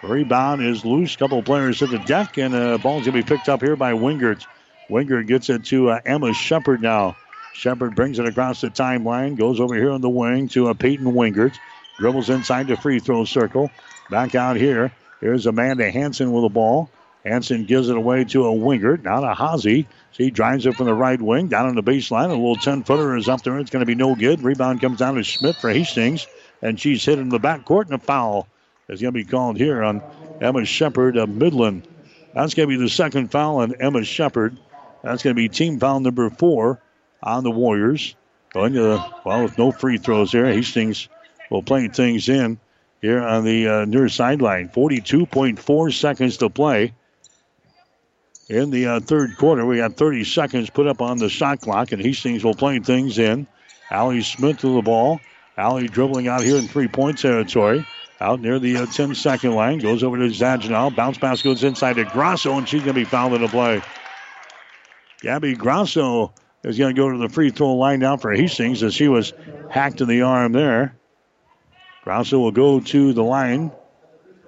Rebound is loose. Couple players hit the deck, and the ball's going to be picked up here by Wingert. Wingert gets it to uh, Emma Shepard now. Shepard brings it across the timeline, goes over here on the wing to a uh, Peyton Wingert. Dribbles inside the free throw circle. Back out here. Here's Amanda Hanson with the ball. Hanson gives it away to a winger, Now to Hazy. She drives it from the right wing down on the baseline. A little 10 footer is up there. It's going to be no good. Rebound comes down to Schmidt for Hastings. And she's hit in the backcourt, and a foul is going to be called here on Emma Shepard of Midland. That's going to be the second foul on Emma Shepard. That's going to be team foul number four on the Warriors. Going to the, well, with no free throws there. Hastings will play things in here on the uh, near sideline. 42.4 seconds to play in the uh, third quarter. We got 30 seconds put up on the shot clock, and Hastings will play things in. Allie Smith to the ball. Allie dribbling out here in three point territory. Out near the uh, 10 second line. Goes over to Zaginal. Bounce pass goes inside to Grosso, and she's going to be fouled in the play. Gabby Grosso is going to go to the free throw line now for Hastings as she was hacked in the arm there. Grosso will go to the line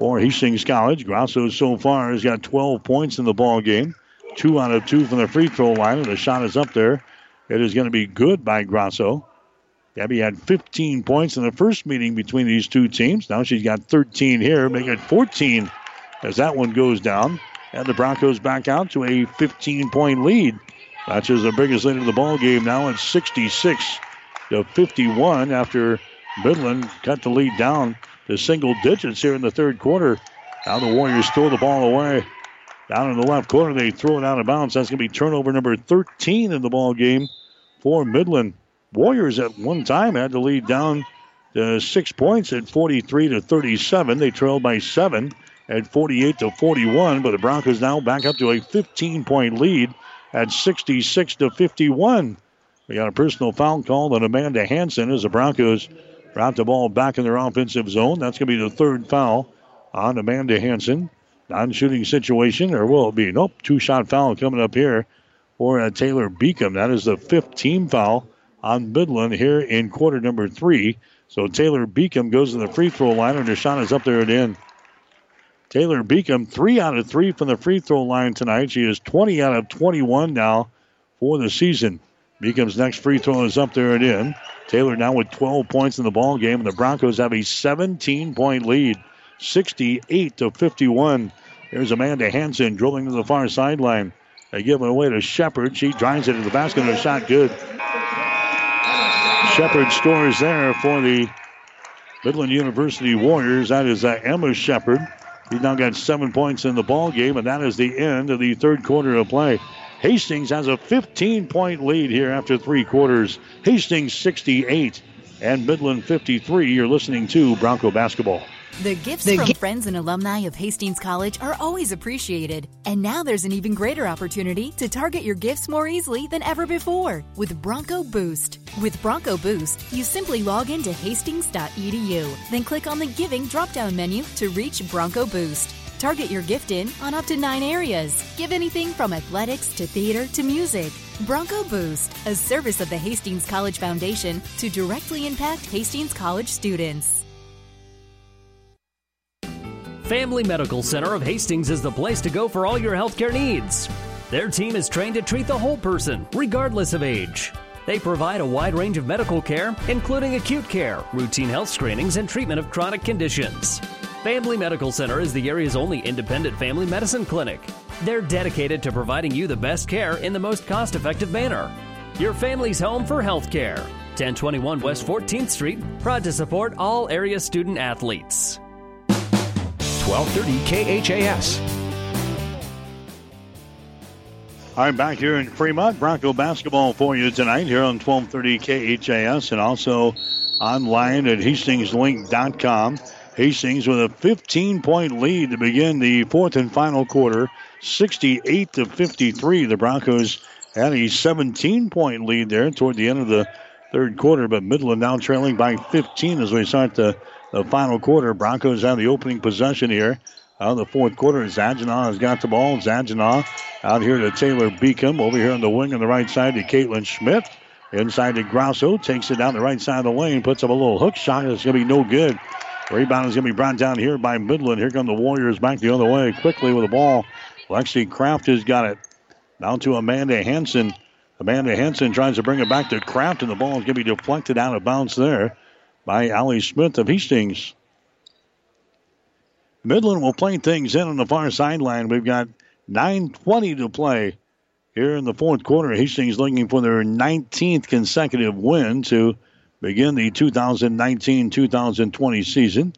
for Hastings College. Grosso so far has got 12 points in the ball game. Two out of two from the free throw line, and the shot is up there. It is going to be good by Grosso. Gabby had 15 points in the first meeting between these two teams. Now she's got 13 here, making it 14 as that one goes down. And the Broncos back out to a 15 point lead. That's just the biggest lead of the ball game now. It's 66 to 51 after Midland cut the lead down to single digits here in the third quarter. Now the Warriors throw the ball away. Down in the left corner, they throw it out of bounds. That's going to be turnover number 13 in the ball game for Midland. Warriors at one time had the lead down to six points at 43 to 37. They trailed by seven at 48 to 41, but the Broncos now back up to a 15 point lead at 66 to 51. We got a personal foul call on Amanda Hanson as the Broncos Brought the ball back in their offensive zone. That's going to be the third foul on Amanda Hanson. Non shooting situation, or will it be? Nope, two shot foul coming up here for uh, Taylor Beacom. That is the fifth team foul on Midland here in quarter number three. So Taylor Beacom goes to the free throw line, and her shot is up there at end. Taylor Beacom, three out of three from the free throw line tonight. She is 20 out of 21 now for the season. Beacom's next free throw is up there and in. Taylor now with 12 points in the ball game, and the Broncos have a 17 point lead, 68 to 51. There's Amanda Hanson drilling to the far sideline. They give it away to Shepard. She drives it to the basket and a shot good. Shepard scores there for the Midland University Warriors. That is uh, Emma Shepard. He's now got seven points in the ball game, and that is the end of the third quarter of play. Hastings has a 15 point lead here after three quarters. Hastings 68 and Midland 53. You're listening to Bronco Basketball. The gifts the from gi- friends and alumni of Hastings College are always appreciated. And now there's an even greater opportunity to target your gifts more easily than ever before with Bronco Boost. With Bronco Boost, you simply log into hastings.edu, then click on the Giving drop down menu to reach Bronco Boost. Target your gift in on up to nine areas. Give anything from athletics to theater to music. Bronco Boost, a service of the Hastings College Foundation to directly impact Hastings College students. Family Medical Center of Hastings is the place to go for all your healthcare needs. Their team is trained to treat the whole person, regardless of age. They provide a wide range of medical care, including acute care, routine health screenings, and treatment of chronic conditions. Family Medical Center is the area's only independent family medicine clinic. They're dedicated to providing you the best care in the most cost effective manner. Your family's home for health care. 1021 West 14th Street, proud to support all area student athletes. 1230 KHAS. I'm back here in Fremont. Bronco basketball for you tonight here on 1230 KHAS and also online at hastingslink.com. Hastings with a 15 point lead to begin the fourth and final quarter, 68 to 53. The Broncos had a 17 point lead there toward the end of the third quarter, but Midland now trailing by 15 as we start the, the final quarter. Broncos have the opening possession here. Of the fourth quarter, Zaginaw has got the ball. Zaginaw out here to Taylor Beacom. Over here on the wing on the right side to Caitlin Schmidt. Inside to Grosso. Takes it down the right side of the lane. Puts up a little hook shot. It's going to be no good. Rebound is going to be brought down here by Midland. Here come the Warriors back the other way quickly with the ball. Lexi Kraft has got it. Down to Amanda Hanson. Amanda Hanson tries to bring it back to Kraft, and the ball is going to be deflected out of bounds there by Allie Smith of Hastings. Midland will play things in on the far sideline. We've got 9.20 to play here in the fourth quarter. Hastings looking for their 19th consecutive win to begin the 2019 2020 season.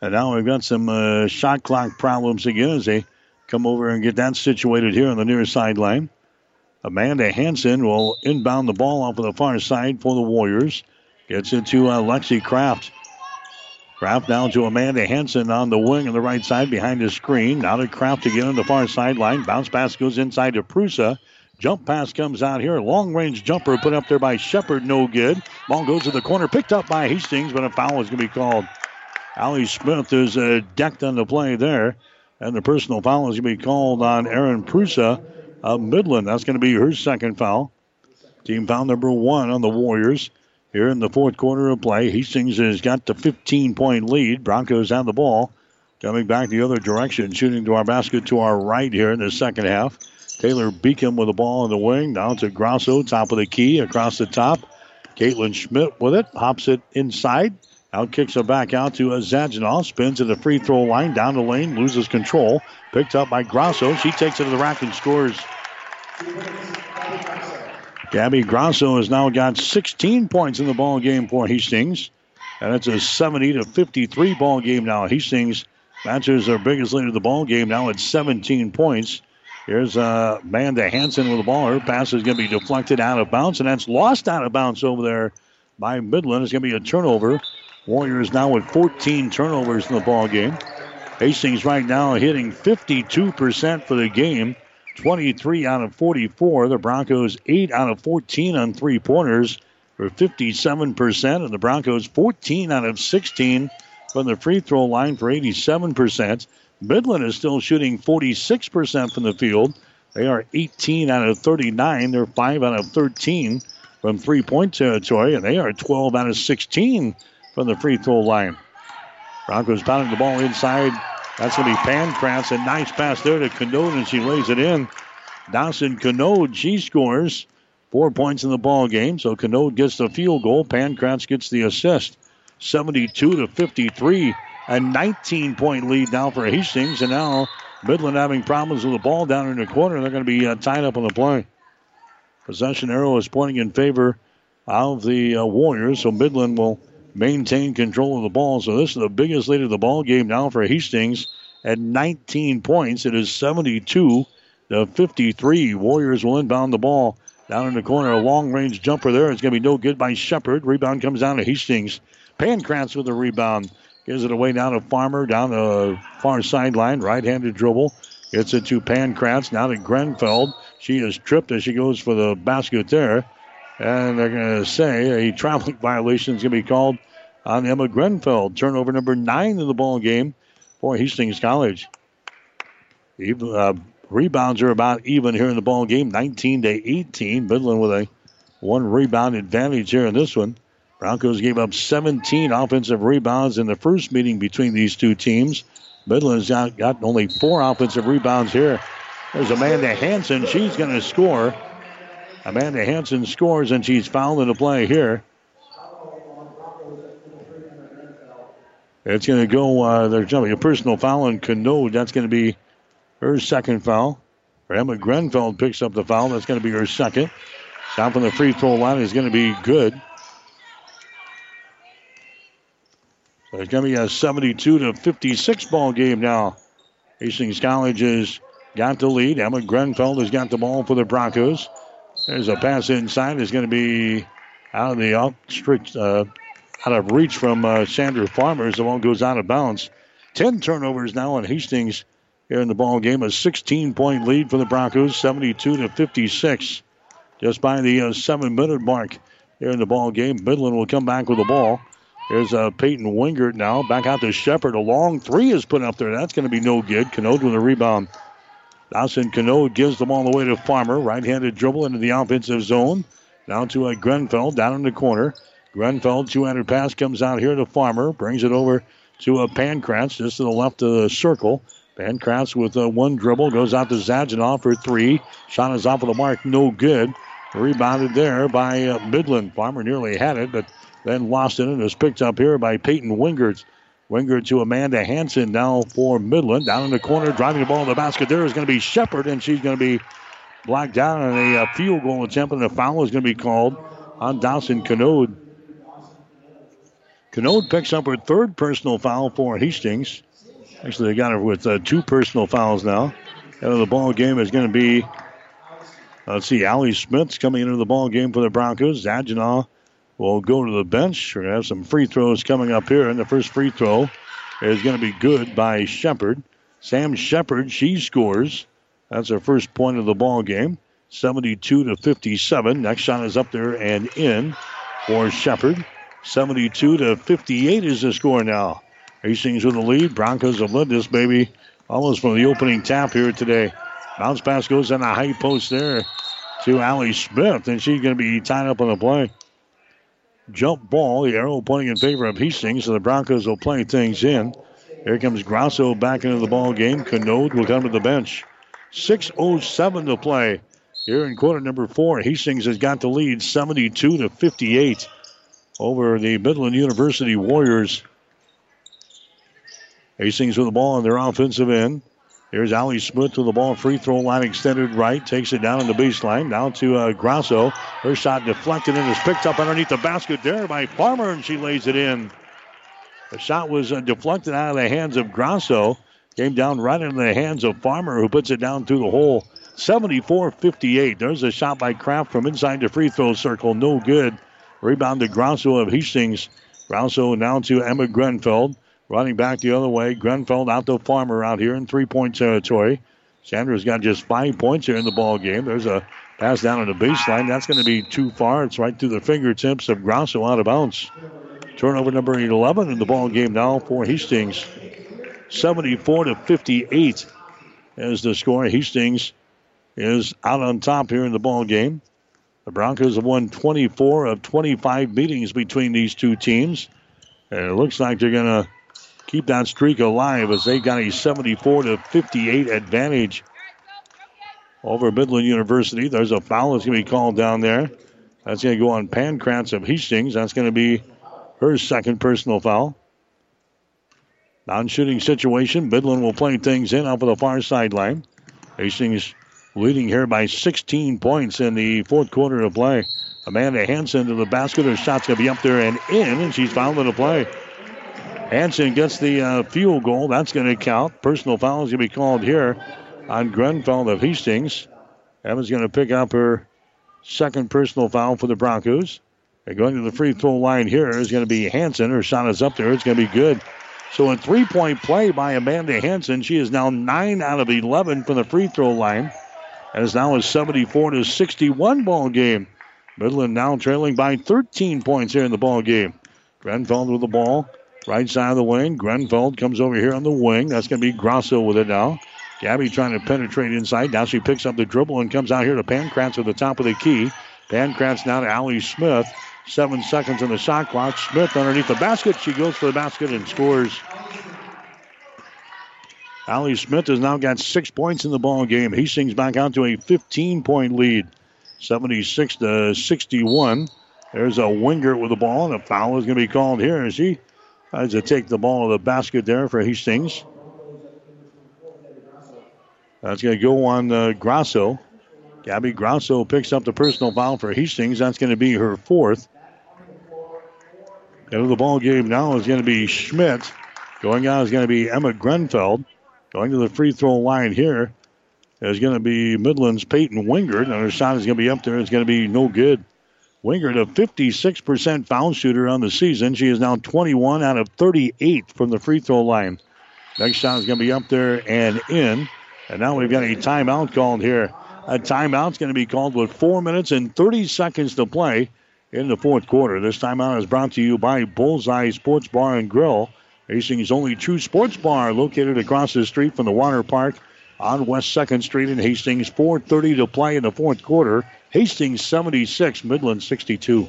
And now we've got some uh, shot clock problems again as they come over and get that situated here on the near sideline. Amanda Hanson will inbound the ball off of the far side for the Warriors. Gets it to uh, Lexi Kraft. Kraft down to Amanda Hanson on the wing on the right side behind the screen. Now to Kraft again on the far sideline. Bounce pass goes inside to Prusa. Jump pass comes out here. Long range jumper put up there by Shepard. No good. Ball goes to the corner. Picked up by Hastings, but a foul is going to be called. Allie Smith is uh, decked on the play there. And the personal foul is going to be called on Aaron Prusa of Midland. That's going to be her second foul. Team foul number one on the Warriors here in the fourth quarter of play. Hastings has got the 15 point lead. Broncos have the ball. Coming back the other direction, shooting to our basket to our right here in the second half. Taylor Beacom with the ball in the wing. Down to Grosso, top of the key, across the top. Caitlin Schmidt with it, hops it inside. Out kicks it back out to Zaginaw. Spins to the free throw line, down the lane, loses control. Picked up by Grosso. She takes it to the rack and scores. Gabby Grosso has now got 16 points in the ball game for Hastings. And it's a 70 to 53 ball game now. Hastings matches their biggest lead of the ball game now at 17 points. Here's uh, Amanda Hanson with the ball. Her pass is going to be deflected out of bounds, and that's lost out of bounds over there by Midland. It's going to be a turnover. Warriors now with 14 turnovers in the ball game. Hastings right now hitting 52% for the game, 23 out of 44. The Broncos 8 out of 14 on three pointers for 57%, and the Broncos 14 out of 16 from the free throw line for 87%. Midland is still shooting 46% from the field. They are 18 out of 39. They're 5 out of 13 from three point territory, and they are 12 out of 16 from the free throw line. Broncos pounding the ball inside. That's going to be Pankratz. A nice pass there to Canode, and she lays it in. Dawson Canode, she scores four points in the ball game. So Canode gets the field goal. Pankratz gets the assist. 72 to 53 a 19 point lead now for Hastings. And now Midland having problems with the ball down in the corner. They're going to be uh, tied up on the play. Possession arrow is pointing in favor of the uh, Warriors. So Midland will maintain control of the ball. So this is the biggest lead of the ball game now for Hastings at 19 points. It is 72 to 53. Warriors will inbound the ball down in the corner. A long range jumper there. It's going to be no good by Shepard. Rebound comes down to Hastings. Pankratz with the rebound. Gives it away down to Farmer, down the far sideline, right-handed dribble. Gets it to Pankratz, now to Grenfeld. She is tripped as she goes for the basket there. And they're going to say a traveling violation is going to be called on Emma Grenfeld. Turnover number nine in the ball game for Hastings College. Even, uh, rebounds are about even here in the ball game, 19 to 18. Midland with a one rebound advantage here in this one. Broncos gave up 17 offensive rebounds in the first meeting between these two teams. Midland's got, only four offensive rebounds here. There's Amanda Hanson. She's going to score. Amanda Hanson scores, and she's fouled in the play here. It's going to go, uh, there's going to be a personal foul on Canode. That's going to be her second foul. Emma Grenfeld picks up the foul. That's going to be her second. Shot from the free throw line is going to be good. It's going to be a 72 to 56 ball game now. Hastings College has got the lead. Emma Grenfeld has got the ball for the Broncos. There's a pass inside. It's going to be out of the uh, out of reach from uh, Sandra Farmer as the ball goes out of bounds. Ten turnovers now on Hastings here in the ball game. A 16 point lead for the Broncos, 72 to 56. Just by the uh, seven minute mark here in the ball game, Midland will come back with the ball. Here's uh, Peyton Wingert now. Back out to Shepard. A long three is put up there. That's going to be no good. Canode with a rebound. Dawson Canode gives the ball away to Farmer. Right handed dribble into the offensive zone. Down to a Grenfell down in the corner. Grenfell, two handed pass comes out here to Farmer. Brings it over to a uh, Pankratz just to the left of the circle. Pankratz with uh, one dribble goes out to Zadzinoff for three. Shot is off of the mark. No good. Rebounded there by uh, Midland. Farmer nearly had it, but then lost it and is picked up here by Peyton Wingert. Wingert to Amanda Hanson now for Midland. Down in the corner, driving the ball in the basket. There is going to be Shepard, and she's going to be blocked down, on a field goal attempt, and a foul is going to be called on Dawson Canode. Canode picks up her third personal foul for Hastings. Actually, they got her with uh, two personal fouls now. Of the ball game is going to be, let's see, Allie Smith's coming into the ball game for the Broncos. Zaginaw will go to the bench. We're going to have some free throws coming up here. And the first free throw is going to be good by Shepard. Sam Shepard, she scores. That's her first point of the ball game. 72 to 57. Next shot is up there and in for Shepard. 72 to 58 is the score now. Hastings with the lead. Broncos have led this baby almost from the opening tap here today. Bounce pass goes in the high post there to Allie Smith, and she's going to be tied up on the play jump ball. The arrow pointing in favor of Hastings, so the Broncos will play things in. Here comes Grasso back into the ball game. Canode will come to the bench. 6.07 to play here in quarter number four. Hastings has got the lead 72 to 58 over the Midland University Warriors. Hastings with the ball on their offensive end. Here's Allie Smith to the ball, free throw line extended right, takes it down on the baseline, down to uh, Grasso. Her shot deflected and is picked up underneath the basket there by Farmer, and she lays it in. The shot was uh, deflected out of the hands of Grasso, came down right into the hands of Farmer, who puts it down through the hole. 74 58. There's a shot by Kraft from inside the free throw circle, no good. Rebound to Grasso of Hastings. Grasso now to Emma Grenfell. Running back the other way, Grenfell out to Farmer out here in three-point territory. Sanders got just five points here in the ball game. There's a pass down on the baseline. That's going to be too far. It's right through the fingertips of Grasso out of bounds. Turnover number 11 in the ball game now for Hastings. 74 to 58 is the score. Hastings is out on top here in the ball game. The Broncos have won 24 of 25 meetings between these two teams. And it looks like they're going to keep that streak alive as they've got a 74 to 58 advantage over Midland University. There's a foul that's going to be called down there. That's going to go on Pankratz of Hastings. That's going to be her second personal foul. Non shooting situation. Midland will play things in off of the far sideline. Hastings leading here by 16 points in the fourth quarter of play. Amanda Hanson to the basket. Her shot's going to be up there and in, and she's fouled in the play. Hanson gets the uh, field goal. That's going to count. Personal foul is going to be called here on Grenfell of Hastings. Evans going to pick up her second personal foul for the Broncos. They're going to the free throw line here is going to be Hanson. Her shot is up there. It's going to be good. So a three-point play by Amanda Hanson. She is now 9 out of 11 from the free throw line. And is now a 74 to 61 ball game. Midland now trailing by 13 points here in the ball game. Grenfell with the ball. Right side of the wing. Grenfeld comes over here on the wing. That's going to be Grasso with it now. Gabby trying to penetrate inside. Now she picks up the dribble and comes out here to Pankratz at the top of the key. Pankratz now to Allie Smith. Seven seconds on the shot clock. Smith underneath the basket. She goes for the basket and scores. Allie Smith has now got six points in the ball game. He Hastings back out to a 15 point lead, 76 to 61. There's a Wingert with the ball, and a foul is going to be called here he tries to take the ball to the basket there for Hastings. That's going to go on uh, Grasso. Gabby Grasso picks up the personal foul for Hastings. That's going to be her fourth. Into the ball game now is going to be Schmidt. Going out is going to be Emma Grenfeld. Going to the free throw line here is going to be Midland's Peyton Wingert. And her shot is going to be up there. It's going to be no good. Wingert, a 56% foul shooter on the season. She is now 21 out of 38 from the free throw line. Next shot is going to be up there and in. And now we've got a timeout called here. A timeout's going to be called with four minutes and 30 seconds to play in the fourth quarter. This timeout is brought to you by Bullseye Sports Bar and Grill. Hastings' only true sports bar located across the street from the water park on West 2nd Street in Hastings. 4.30 to play in the fourth quarter. Hastings 76, Midland 62.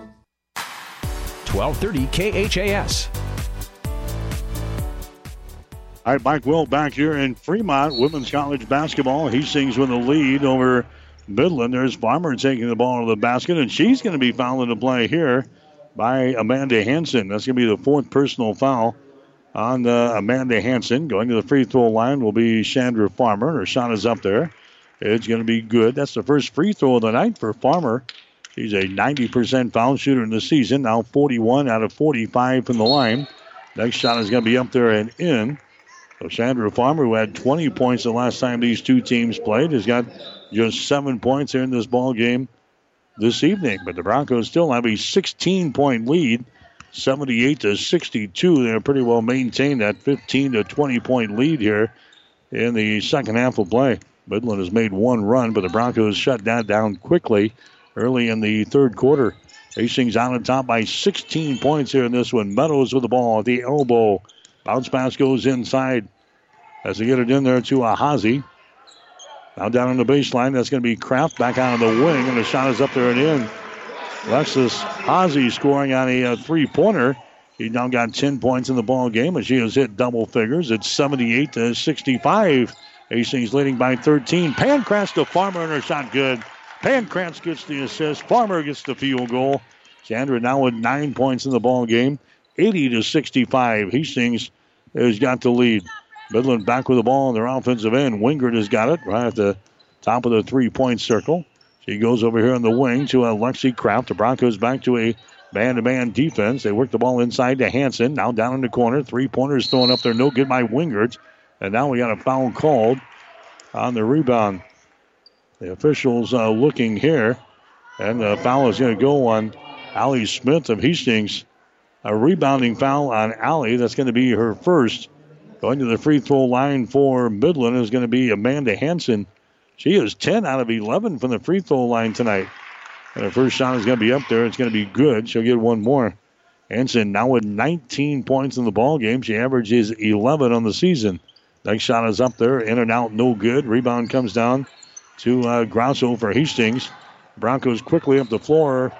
1230 KHAS. All right, Mike Will back here in Fremont. Women's college basketball. Hastings with the lead over Midland. There's Farmer taking the ball to the basket, and she's going to be fouled into play here by Amanda Hanson. That's going to be the fourth personal foul on uh, Amanda Hanson. Going to the free throw line will be Chandra Farmer. Her shot is up there. It's going to be good. That's the first free throw of the night for Farmer. She's a 90% foul shooter in the season, now 41 out of 45 from the line. Next shot is going to be up there and in. So Chandra Farmer, who had 20 points the last time these two teams played, has got just seven points here in this ball game this evening. But the Broncos still have a 16 point lead, 78 to 62. They're pretty well maintained that 15 to 20 point lead here in the second half of play. Midland has made one run, but the Broncos shut that down quickly early in the third quarter. Hastings on top by 16 points here in this one. Meadows with the ball at the elbow. Bounce pass goes inside as they get it in there to Ahazi. Now down on the baseline, that's going to be Kraft back out of the wing, and the shot is up there and in. Alexis Hazy scoring on a, uh, three-pointer. He now got 10 points in the ball game, and she has hit double figures. It's 78 to 65. Hastings leading by 13. Pankratz to Farmer, and her shot good. Pankratz gets the assist. Farmer gets the field goal. Chandra now with nine points in the ball game, 80 to 65. Hastings has got the lead. Midland back with the ball on their offensive end. Wingert has got it right at the top of the three-point circle. She goes over here on the wing to uh, Lexi Kraft. The Broncos back to a man-to-man defense. They work the ball inside to Hanson. Now down in the corner. Three-pointers thrown up there. No good by Wingert. And now we got a foul called on the rebound. The officials uh, looking here. And the foul is going to go on Allie Smith of Hastings. A rebounding foul on Allie. That's going to be her first. Going to the free throw line for Midland is going to be Amanda Hanson. She is 10 out of 11 from the free throw line tonight. And her first shot is going to be up there. It's going to be good. She'll get one more. Hanson now with 19 points in the ball game. She averages 11 on the season. Next shot is up there, in and out, no good. Rebound comes down to uh, Grosso for Hastings. Broncos quickly up the floor.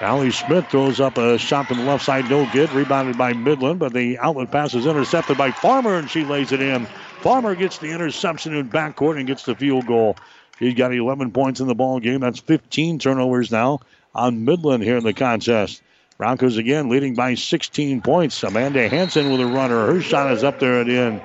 Allie Smith throws up a shot from the left side, no good. Rebounded by Midland, but the outlet pass is intercepted by Farmer, and she lays it in. Farmer gets the interception in backcourt and gets the field goal. He's got 11 points in the ball game. That's 15 turnovers now on Midland here in the contest. Broncos again leading by 16 points. Amanda Hanson with a runner. Her shot is up there at the end.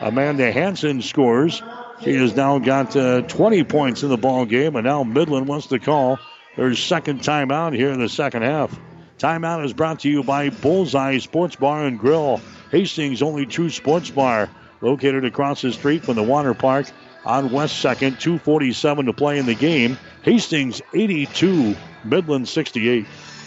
Amanda Hanson scores. She has now got uh, 20 points in the ball game, and now Midland wants to call their second timeout here in the second half. Timeout is brought to you by Bullseye Sports Bar and Grill, Hastings' only true sports bar, located across the street from the water park on West 2nd. 247 to play in the game. Hastings 82, Midland 68.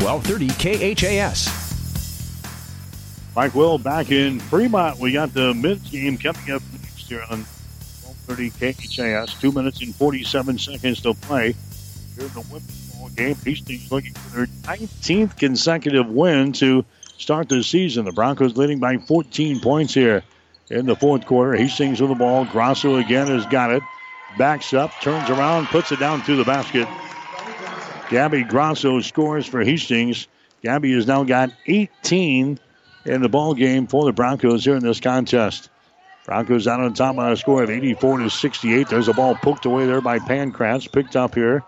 1230 KHAS. Mike Will back in Fremont. We got the men's game coming up next here on 1230 KHAS. Two minutes and 47 seconds to play. Here in the women's ball game, Hastings looking for their 19th consecutive win to start the season. The Broncos leading by 14 points here in the fourth quarter. Hastings with the ball. Grosso again has got it. Backs up, turns around, puts it down through the basket. Gabby Grosso scores for Hastings. Gabby has now got 18 in the ball game for the Broncos here in this contest. Broncos out on top on a score of 84 to 68. There's a ball poked away there by Pankratz, picked up here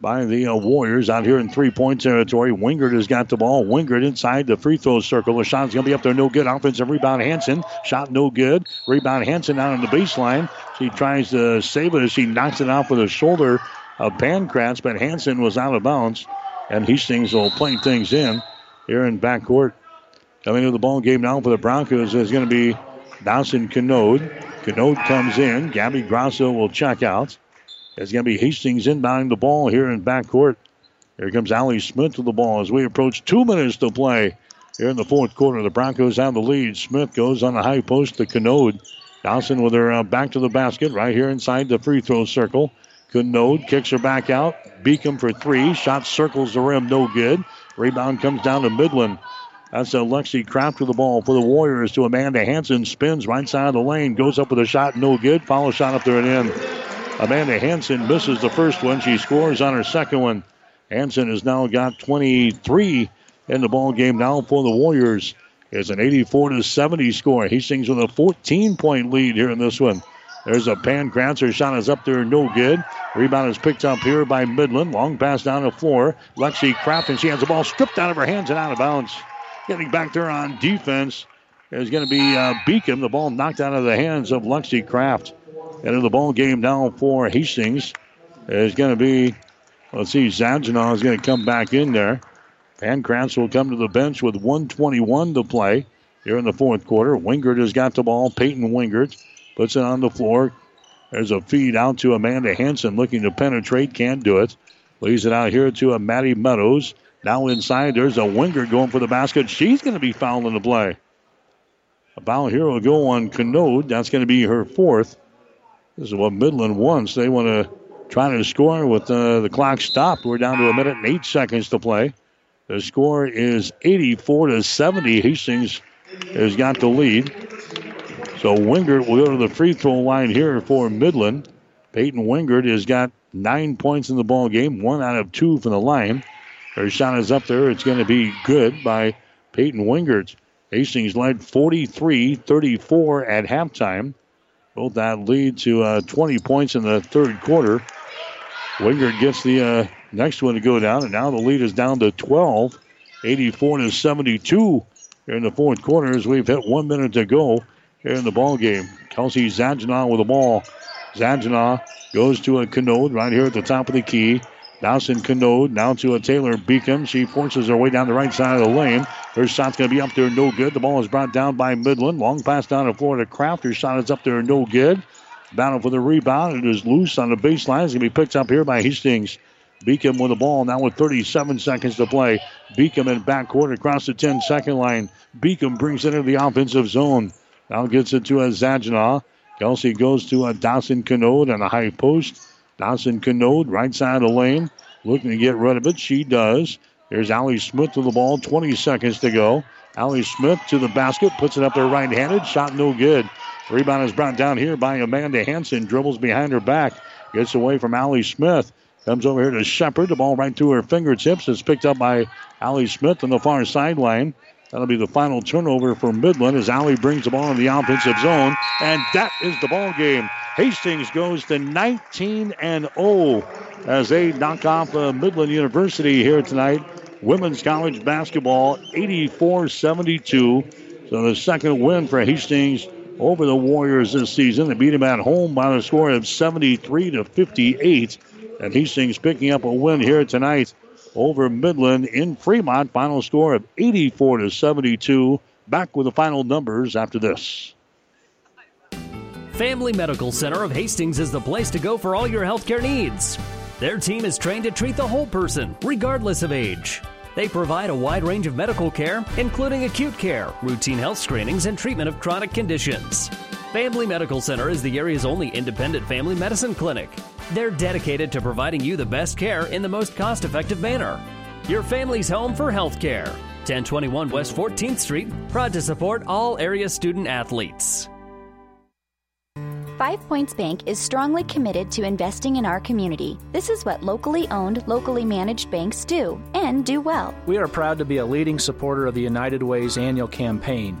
by the uh, Warriors out here in three-point territory. Wingert has got the ball. Wingert inside the free throw circle. The going to be up there, no good. Offensive rebound, Hanson. Shot no good. Rebound, Hanson out on the baseline. She tries to save it as she knocks it off with a shoulder of Pankratz, but Hanson was out of bounds. And Hastings will play things in here in backcourt. Coming to the ball game now for the Broncos is going to be Dawson Canode. Canode comes in. Gabby Grosso will check out. It's going to be Hastings inbounding the ball here in backcourt. Here comes Allie Smith with the ball as we approach two minutes to play here in the fourth quarter. The Broncos have the lead. Smith goes on a high post to Canode. Dawson with her uh, back to the basket right here inside the free throw circle. Canode kicks her back out. Beacom for three. Shot circles the rim, no good. Rebound comes down to Midland. That's a Lexi Kraft with the ball for the Warriors to Amanda Hanson. Spins right side of the lane. Goes up with a shot, no good. Follow shot up there and in. Amanda Hanson misses the first one. She scores on her second one. Hanson has now got 23 in the ball game now for the Warriors. It's an 84 to 70 score. Hastings with a 14 point lead here in this one. There's a Pankratz. Her shot is up there, no good. Rebound is picked up here by Midland. Long pass down the floor. Lexi Kraft, and she has the ball stripped out of her hands and out of bounds. Getting back there on defense is going to be uh, Beacom. The ball knocked out of the hands of Lexi Kraft. And in the ball game now for Hastings is going to be, let's see, Zadjanov is going to come back in there. Pankratz will come to the bench with 121 to play here in the fourth quarter. Wingert has got the ball. Peyton Wingert puts it on the floor. There's a feed out to Amanda Hanson looking to penetrate. Can't do it. Leaves it out here to a Maddie Meadows. Now inside, there's a winger going for the basket. She's going to be fouled in the play. A foul here will go on Canode. That's going to be her fourth. This is what Midland wants. They want to try to score with uh, the clock stopped. We're down to a minute and eight seconds to play. The score is 84 to 70. Hastings has got the lead. So Wingert will go to the free throw line here for Midland. Peyton Wingert has got nine points in the ball game, one out of two from the line. Her shot is up there. It's going to be good by Peyton Wingert. Hastings led 43 34 at halftime. Both that lead to uh, 20 points in the third quarter. Wingert gets the uh, next one to go down, and now the lead is down to 12, 84 to 72 here in the fourth quarter as we've hit one minute to go here in the ball game. Kelsey Zadjanov with the ball. Zadjanov goes to a Canode right here at the top of the key. Dawson Canode now to a Taylor Beacom. She forces her way down the right side of the lane. Her shot's going to be up there, no good. The ball is brought down by Midland. Long pass down to Florida Kraft. Her shot is up there, no good. Battle for the rebound. It is loose on the baseline. It's going to be picked up here by Hastings. Beacom with the ball now with 37 seconds to play. Beacom in backcourt across the 10 second line. Beacom brings it into the offensive zone. Now gets it to a Zadjanov. Kelsey goes to a Dawson Canode on a high post. Dawson Canode, right side of the lane, looking to get rid of it. She does. There's Allie Smith to the ball, 20 seconds to go. Allie Smith to the basket, puts it up there right handed. Shot no good. Rebound is brought down here by Amanda Hanson. Dribbles behind her back. Gets away from Allie Smith. Comes over here to Shepard. The ball right through her fingertips. It's picked up by Allie Smith on the far sideline. That'll be the final turnover for Midland as Allie brings the ball in the offensive zone. And that is the ball game. Hastings goes to 19 and 0 as they knock off uh, Midland University here tonight. Women's college basketball 84 72. So the second win for Hastings over the Warriors this season. They beat them at home by the score of 73 to 58. And Hastings picking up a win here tonight over Midland in Fremont. Final score of 84 to 72. Back with the final numbers after this. Family Medical Center of Hastings is the place to go for all your healthcare needs. Their team is trained to treat the whole person, regardless of age. They provide a wide range of medical care, including acute care, routine health screenings, and treatment of chronic conditions. Family Medical Center is the area's only independent family medicine clinic. They're dedicated to providing you the best care in the most cost effective manner. Your family's home for health care. 1021 West 14th Street, proud to support all area student athletes. Five Points Bank is strongly committed to investing in our community. This is what locally owned, locally managed banks do, and do well. We are proud to be a leading supporter of the United Way's annual campaign.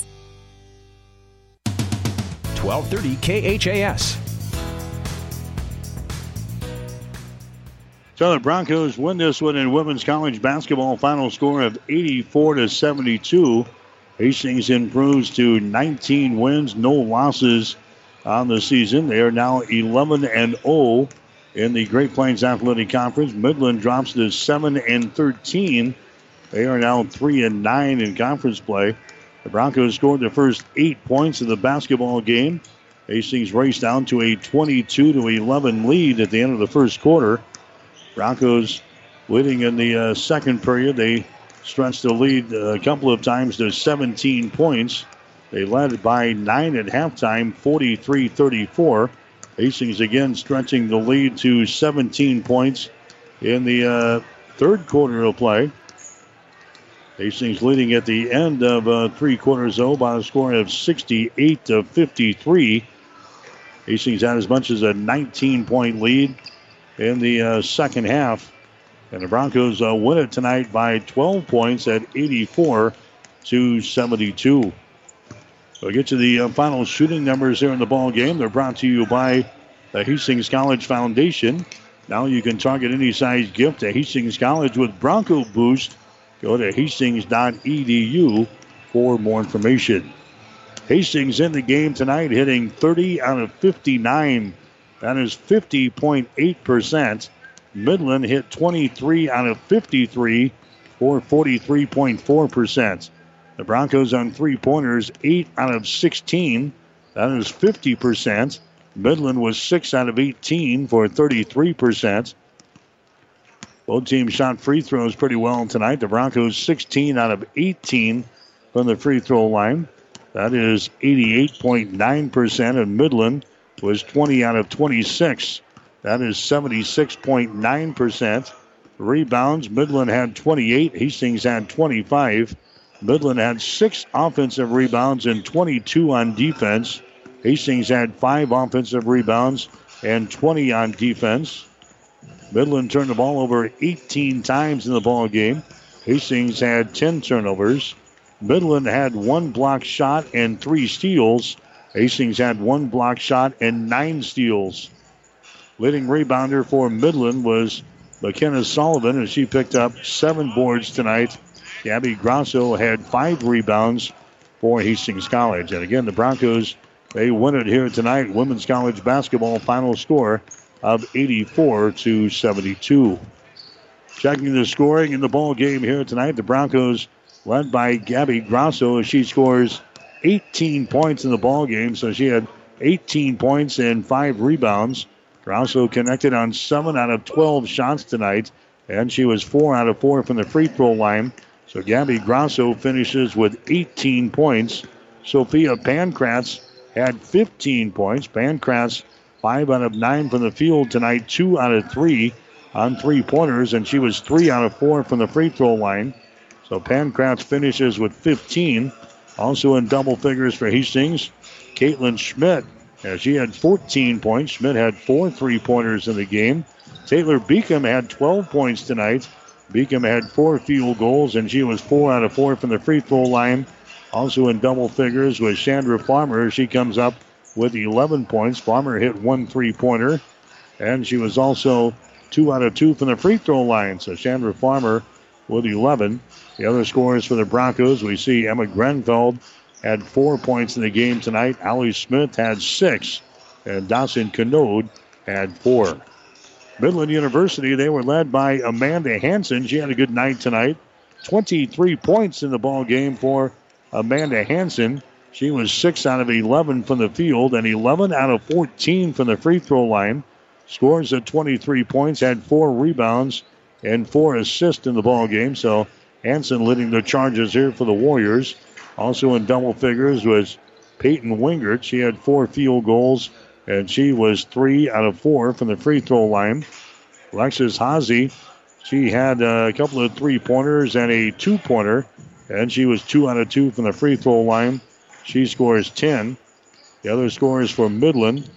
1230 KHAS. So the Broncos win this one in women's college basketball. Final score of 84 to 72. Hastings improves to 19 wins, no losses on the season. They are now 11 and 0 in the Great Plains Athletic Conference. Midland drops to 7 and 13. They are now 3 and 9 in conference play. The Broncos scored the first eight points of the basketball game. Hastings raced down to a 22 to 11 lead at the end of the first quarter. Broncos leading in the uh, second period. They stretched the lead a couple of times to 17 points. They led by nine at halftime, 43 34. Hastings again stretching the lead to 17 points in the uh, third quarter of play. Hastings leading at the end of uh, three quarters, though, by a score of 68 to 53. Hastings had as much as a 19 point lead in the uh, second half. And the Broncos uh, win it tonight by 12 points at 84 to 72. We'll get to the uh, final shooting numbers here in the ball game. They're brought to you by the Hastings College Foundation. Now you can target any size gift to Hastings College with Bronco Boost Go to hastings.edu for more information. Hastings in the game tonight, hitting 30 out of 59. That is 50.8%. Midland hit 23 out of 53 for 43.4%. The Broncos on three pointers, 8 out of 16. That is 50%. Midland was 6 out of 18 for 33%. Both teams shot free throws pretty well tonight. The Broncos 16 out of 18 from the free throw line. That is 88.9%, and Midland was 20 out of 26. That is 76.9%. Rebounds, Midland had 28, Hastings had 25. Midland had six offensive rebounds and 22 on defense. Hastings had five offensive rebounds and 20 on defense. Midland turned the ball over 18 times in the ball game. Hastings had 10 turnovers. Midland had one block shot and three steals. Hastings had one block shot and nine steals. Leading rebounder for Midland was McKenna Sullivan, and she picked up seven boards tonight. Gabby Grosso had five rebounds for Hastings College. And again, the Broncos, they win it here tonight. Women's college basketball final score of 84 to 72. Checking the scoring in the ball game here tonight, the Broncos led by Gabby Grosso she scores 18 points in the ball game. So she had 18 points and five rebounds. Grosso connected on 7 out of 12 shots tonight, and she was 4 out of 4 from the free throw line. So Gabby Grosso finishes with 18 points. Sophia Pankratz had 15 points. Pankratz, 5 out of 9 from the field tonight, 2 out of 3 on three pointers, and she was 3 out of 4 from the free throw line. So Pankratz finishes with 15. Also in double figures for Hastings, Caitlin Schmidt as she had 14 points. Schmidt had four three pointers in the game. Taylor Beacom had 12 points tonight. Beacom had four field goals, and she was four out of four from the free throw line. Also in double figures was Chandra Farmer. She comes up with 11 points. Farmer hit one three pointer, and she was also two out of two from the free throw line. So Chandra Farmer with 11. The other scores for the Broncos, we see Emma Grenfeld had four points in the game tonight. Allie Smith had six, and Dawson Canode had four. Midland University, they were led by Amanda Hanson. She had a good night tonight. 23 points in the ball game for Amanda Hanson. She was 6 out of 11 from the field and 11 out of 14 from the free throw line. Scores at 23 points, had four rebounds and four assists in the ball game. So Hanson leading the charges here for the Warriors. Also in double figures was Peyton Wingert. She had four field goals, and she was three out of four from the free throw line. Alexis Hazy, she had a couple of three pointers and a two pointer, and she was two out of two from the free throw line. She scores 10. The other scores for Midland.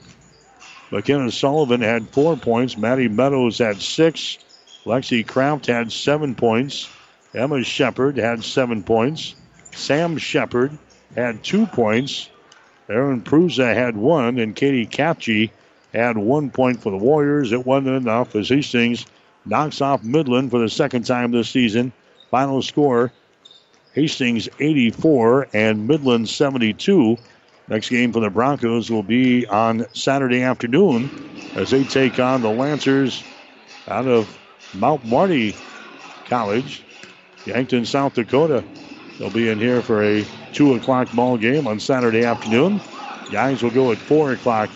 McKenna Sullivan had four points. Maddie Meadows had six. Lexi Kraft had seven points. Emma Shepard had seven points. Sam Shepard had two points. Aaron Prusa had one, and Katie Capchi had one point for the Warriors. It wasn't enough as Hastings knocks off Midland for the second time this season. Final score Hastings 84 and Midland 72. Next game for the Broncos will be on Saturday afternoon as they take on the Lancers out of Mount Marty College, Yankton, South Dakota. They'll be in here for a 2 o'clock ball game on Saturday afternoon. Guys will go at 4 o'clock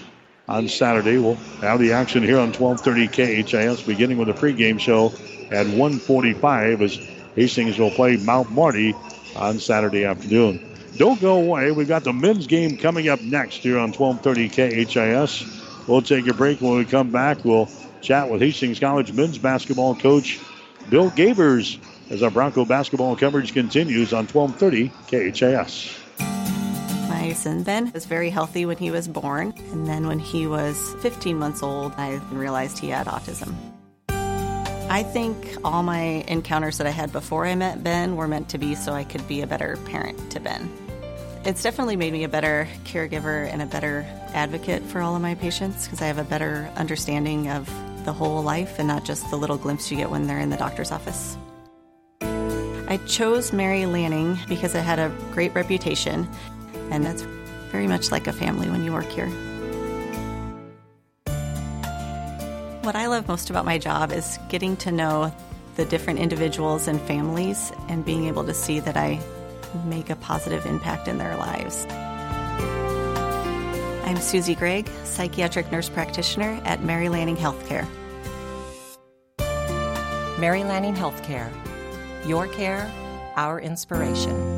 on Saturday. We'll have the action here on 1230 KHAS beginning with a pregame show at 145 as Hastings will play Mount Marty on Saturday afternoon. Don't go away. We've got the men's game coming up next here on 1230 KHAS. We'll take a break. When we come back, we'll chat with Hastings College men's basketball coach Bill Gabers as our Bronco basketball coverage continues on 1230 KHAS. My son Ben was very healthy when he was born, and then when he was 15 months old, I realized he had autism. I think all my encounters that I had before I met Ben were meant to be so I could be a better parent to Ben. It's definitely made me a better caregiver and a better advocate for all of my patients because I have a better understanding of the whole life and not just the little glimpse you get when they're in the doctor's office. I chose Mary Lanning because it had a great reputation, and that's very much like a family when you work here. What I love most about my job is getting to know the different individuals and families and being able to see that I make a positive impact in their lives. I'm Susie Gregg, psychiatric nurse practitioner at Mary Lanning Healthcare. Mary Lanning Healthcare. Your care, our inspiration.